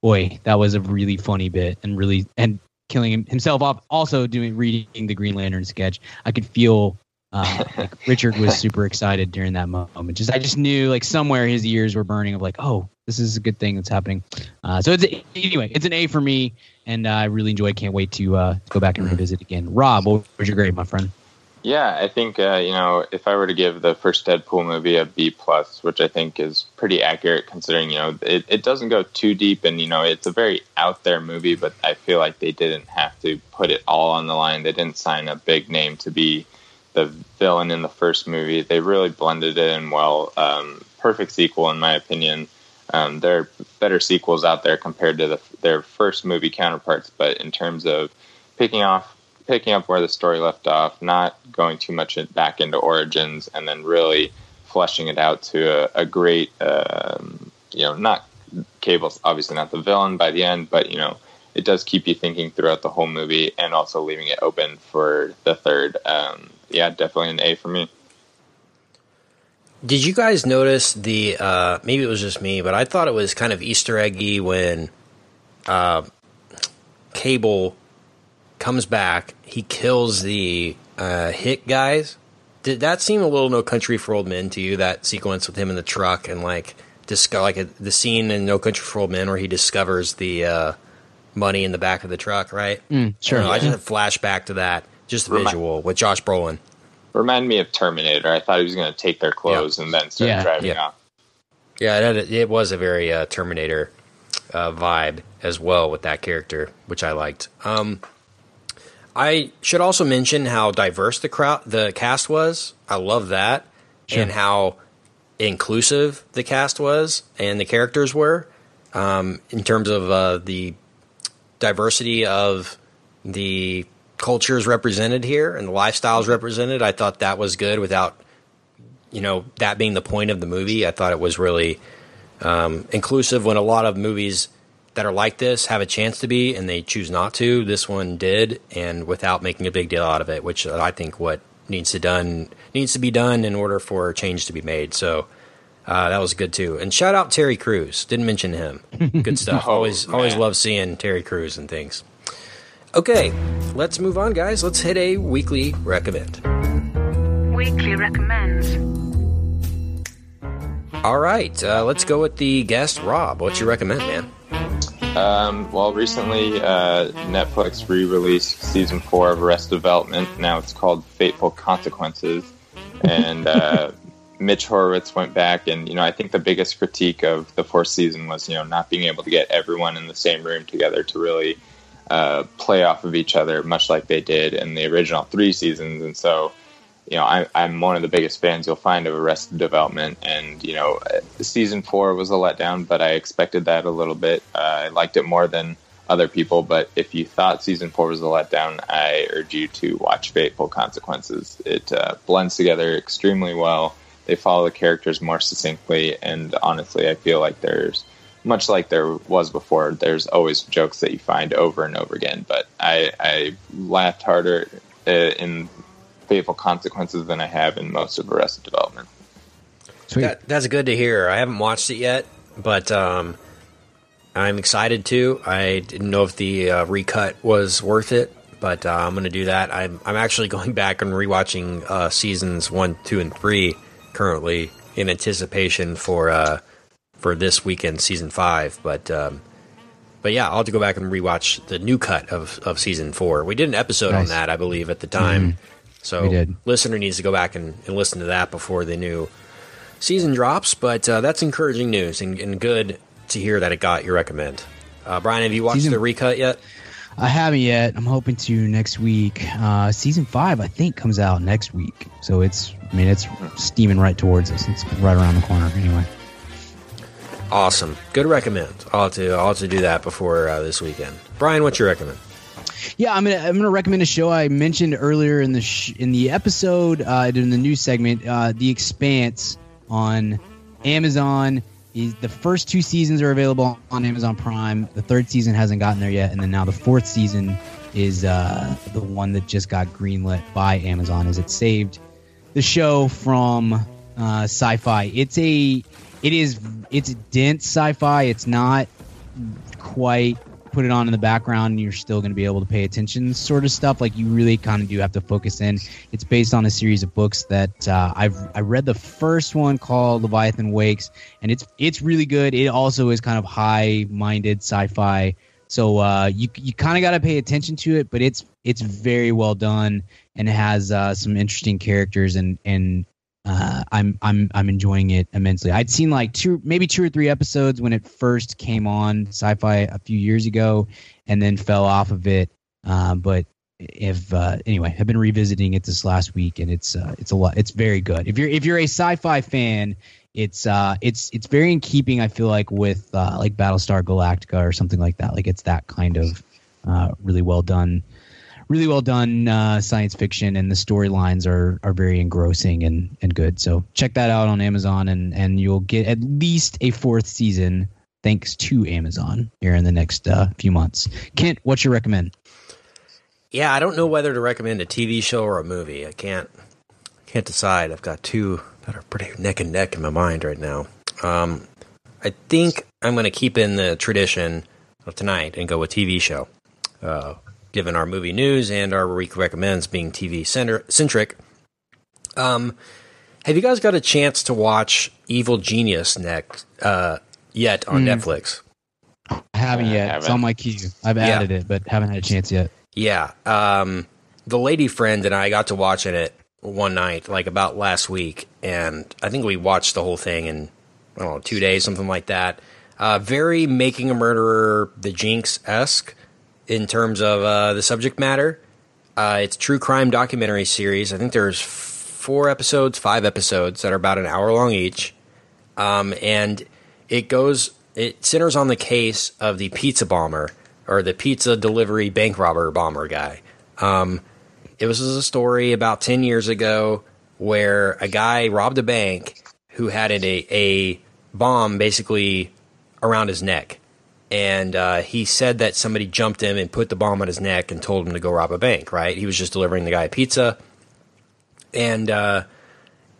boy, that was a really funny bit and really and killing him, himself off also doing reading the Green Lantern sketch. I could feel uh, like Richard was super excited during that moment. Just I just knew like somewhere his ears were burning of like, oh, this is a good thing that's happening. Uh, so it's a, anyway, it's an A for me, and uh, I really enjoy. it. Can't wait to uh, go back and revisit again. Rob, what was your grade, my friend? Yeah, I think uh, you know if I were to give the first Deadpool movie a B plus, which I think is pretty accurate considering you know it, it doesn't go too deep and you know it's a very out there movie, but I feel like they didn't have to put it all on the line. They didn't sign a big name to be the villain in the first movie. They really blended it in well. Um, perfect sequel in my opinion. Um, there are better sequels out there compared to the, their first movie counterparts, but in terms of picking off picking up where the story left off, not going too much back into origins, and then really fleshing it out to a, a great, um, you know, not Cable's obviously not the villain by the end, but you know, it does keep you thinking throughout the whole movie, and also leaving it open for the third. Um, yeah, definitely an A for me. Did you guys notice the? Uh, maybe it was just me, but I thought it was kind of Easter eggy when uh, Cable comes back. He kills the uh, hit guys. Did that seem a little No Country for Old Men to you? That sequence with him in the truck and like disco- like a, the scene in No Country for Old Men where he discovers the uh, money in the back of the truck, right? Mm, sure. I, don't I just had flashback to that, just the Remi- visual with Josh Brolin. Remind me of Terminator. I thought he was going to take their clothes and then start Yeah. driving Yeah. off. Yeah, it, had a- it was a very uh, Terminator uh, vibe as well with that character, which I liked. Um, I should also mention how diverse the crowd, the cast was. I love that, and how inclusive the cast was and the characters were um, in terms of uh, the diversity of the cultures represented here and the lifestyles represented. I thought that was good without, you know, that being the point of the movie. I thought it was really um, inclusive when a lot of movies that are like this have a chance to be and they choose not to. This one did, and without making a big deal out of it, which I think what needs to done needs to be done in order for change to be made. So. Uh, that was good too, and shout out Terry Crews. Didn't mention him. Good stuff. Oh, always, always love seeing Terry Crews and things. Okay, let's move on, guys. Let's hit a weekly recommend. Weekly recommends. All right, uh, let's go with the guest, Rob. What you recommend, man? Um, well, recently uh, Netflix re-released season four of Arrested Development. Now it's called Fateful Consequences, and uh, Mitch Hurwitz went back and you know I think the biggest critique of the fourth season was you know not being able to get everyone in the same room together to really uh, play off of each other, much like they did in the original three seasons, and so you know, I, I'm one of the biggest fans you'll find of Arrested Development, and you know, uh, season four was a letdown, but I expected that a little bit. Uh, I liked it more than other people, but if you thought season four was a letdown, I urge you to watch Fateful Consequences. It uh, blends together extremely well. They follow the characters more succinctly, and honestly, I feel like there's much like there was before. There's always jokes that you find over and over again, but I, I laughed harder uh, in Fateful Consequences than I have in most of Arrested Development. Sweet. That, that's good to hear. I haven't watched it yet, but um, I'm excited to. I didn't know if the uh, recut was worth it, but uh, I'm going to do that. I'm, I'm actually going back and rewatching uh, seasons one, two, and three currently in anticipation for uh, for this weekend season five. But um, but yeah, I'll have to go back and rewatch the new cut of, of season four. We did an episode on that, I believe, at the time. So We did. listener needs to go back and, and listen to that before the new season drops. But uh, that's encouraging news and, and good to hear that it got your recommend. Uh, Brian, have you watched Season- the recut yet? I haven't yet. I'm hoping to next week. Uh, season five, I think, comes out next week. So it's, I mean, it's steaming right towards us. It's right around the corner anyway. Awesome, good recommend. I'll to I'll to do that before uh, this weekend. Brian, what's your recommend? Yeah, I'm gonna I'm gonna recommend a show I mentioned earlier in the sh- in the episode uh, in the news segment, uh, The Expanse on Amazon. Is the first two seasons are available on Amazon Prime. The third season hasn't gotten there yet, and then now the fourth season is uh, the one that just got greenlit by Amazon. As it saved the show from uh, Syfy. It's a it is it's dense sci-fi. It's not quite put it on in the background and you're still going to be able to pay attention sort of stuff. Like you really kind of do have to focus in. It's based on a series of books that uh, i've i read the first one called leviathan wakes and it's it's really good. It also is kind of high minded sci-fi. So uh, you you kind of got to pay attention to it but it's it's very well done and has uh, some interesting characters and and uh, I'm I'm I'm enjoying it immensely. I'd seen like two, maybe two or three episodes when it first came on Syfy a few years ago, and then fell off of it. Uh, but if uh, anyway, I've been revisiting it this last week, and it's uh, it's a lot. It's very good. If you're if you're a sci-fi fan, it's uh it's it's very in keeping. I feel like with uh, like Battlestar Galactica or something like that. Like it's that kind of really well done really well done uh, science fiction, and the storylines are are very engrossing and and good. So check that out on Amazon, and and you'll get at least a fourth season thanks to Amazon here in the next uh, few months. Kent, what's your recommend? Yeah, I don't know whether to recommend a TV show or a movie. I can't can't decide. I've got two that are pretty neck and neck in my mind right now. Um, I think I'm going to keep in the tradition of tonight and go with TV show. Uh, given our movie news and our week recommends being TV center- centric. Um, have you guys got a chance to watch Evil Genius next uh, yet on Netflix? I haven't yet. It's haven't. on my queue. I've Yeah. added it, but haven't had a chance yet. Yeah. Um, the lady friend and I got to watching it one night, like about last week, and I think we watched the whole thing in I don't know two days, something like that. Uh, very making a murderer, the Jinx esque in terms of uh, the subject matter. Uh, it's true crime documentary series. I think there's four episodes, five episodes that are about an hour long each, um, and it goes. It centers on the case of the pizza bomber or the pizza delivery bank robber bomber guy. Um, it was a story about 10 years ago where a guy robbed a bank who had a, a bomb basically around his neck. And uh, he said that somebody jumped him and put the bomb on his neck and told him to go rob a bank, right? He was just delivering the guy a pizza. And, uh,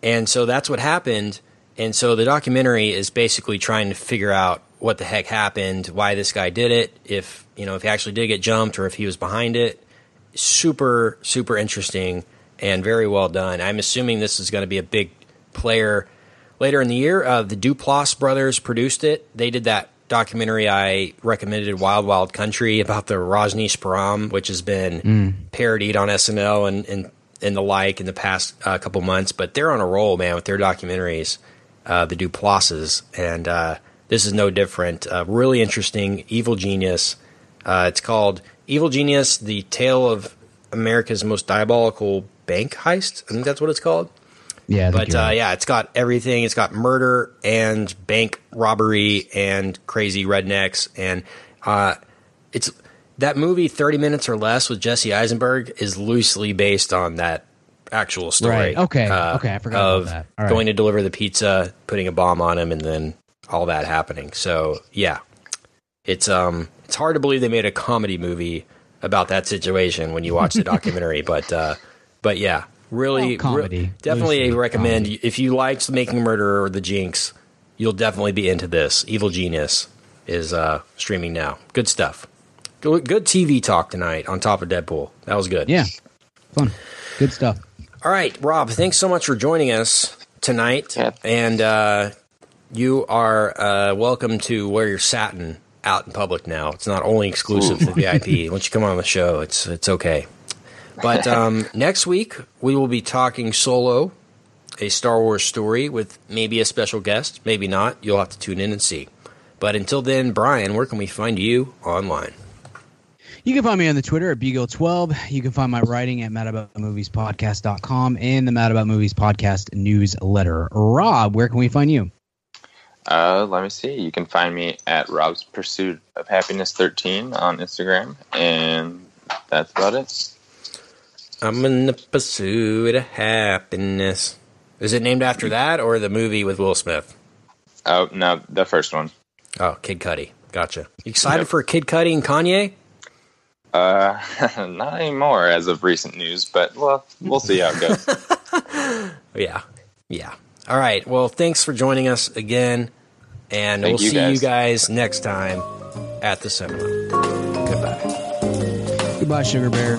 and so that's what happened. And so the documentary is basically trying to figure out what the heck happened, why this guy did it, if, you know, if he actually did get jumped or if he was behind it super super interesting and very well done. I'm assuming this is going to be a big player later in the year. Uh, the Duplass brothers produced it. They did that documentary I recommended, Wild Wild Country, about the Rajneeshpuram, which has been mm. parodied on SNL and, and and the like in the past uh, couple months. But they're on a roll, man, with their documentaries, uh, the Duplasses, and uh, this is no different. Uh, really interesting, evil genius. Uh, it's called Evil Genius: The Tale of America's Most Diabolical Bank Heist. I think that's what it's called. Yeah, but uh, right. yeah, it's got everything. It's got murder and bank robbery and crazy rednecks, and uh, it's that movie. Thirty minutes or less with Jesse Eisenberg is loosely based on that actual story. Right. Okay. Uh, okay. I forgot of that. Right. going to deliver the pizza, putting a bomb on him, and then all that happening. So yeah, it's um, it's hard to believe they made a comedy movie about that situation when you watch the documentary. but uh, but yeah, really, Well, comedy. re- definitely Loosely recommend comedy. if you liked Making a Murderer or The Jinx, you'll definitely be into this. Evil Genius is uh, streaming now. Good stuff. Good, good TV talk tonight on top of Deadpool. That was good. Yeah. Fun. Good stuff. All right, Rob. Thanks so much for joining us tonight. Yeah. And uh, you are uh, welcome to wear your satin out in public now. It's not only exclusive to VIP. Once you come on the show, it's it's okay. But um, next week we will be talking solo, a Star Wars story with maybe a special guest, maybe not. You'll have to tune in and see. But until then, Brian, where can we find you online? You can find me on the Twitter at Beagle12. You can find my writing at madaboutmoviespodcast.com and the Mad About Movies podcast newsletter. Rob, where can we find you? Uh, let me see. You can find me at Rob's Pursuit of Happiness 13 on Instagram, and that's about it. I'm in the pursuit of happiness. Is it named after that or the movie with Will Smith? Oh no, the first one. Oh, Kid Cudi. Gotcha. You excited Yep. for Kid Cudi and Kanye? Uh, not anymore as of recent news, but well, we'll see how it goes. Yeah. Yeah. All right. Well, thanks for joining us again. And Thank we'll you, see you guys. guys next time at the cinema. Goodbye. Goodbye, Sugar Bear.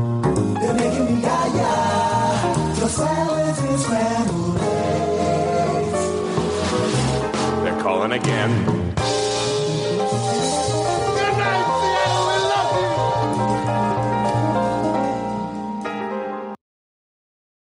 Salads and scrambled eggs. They're calling again.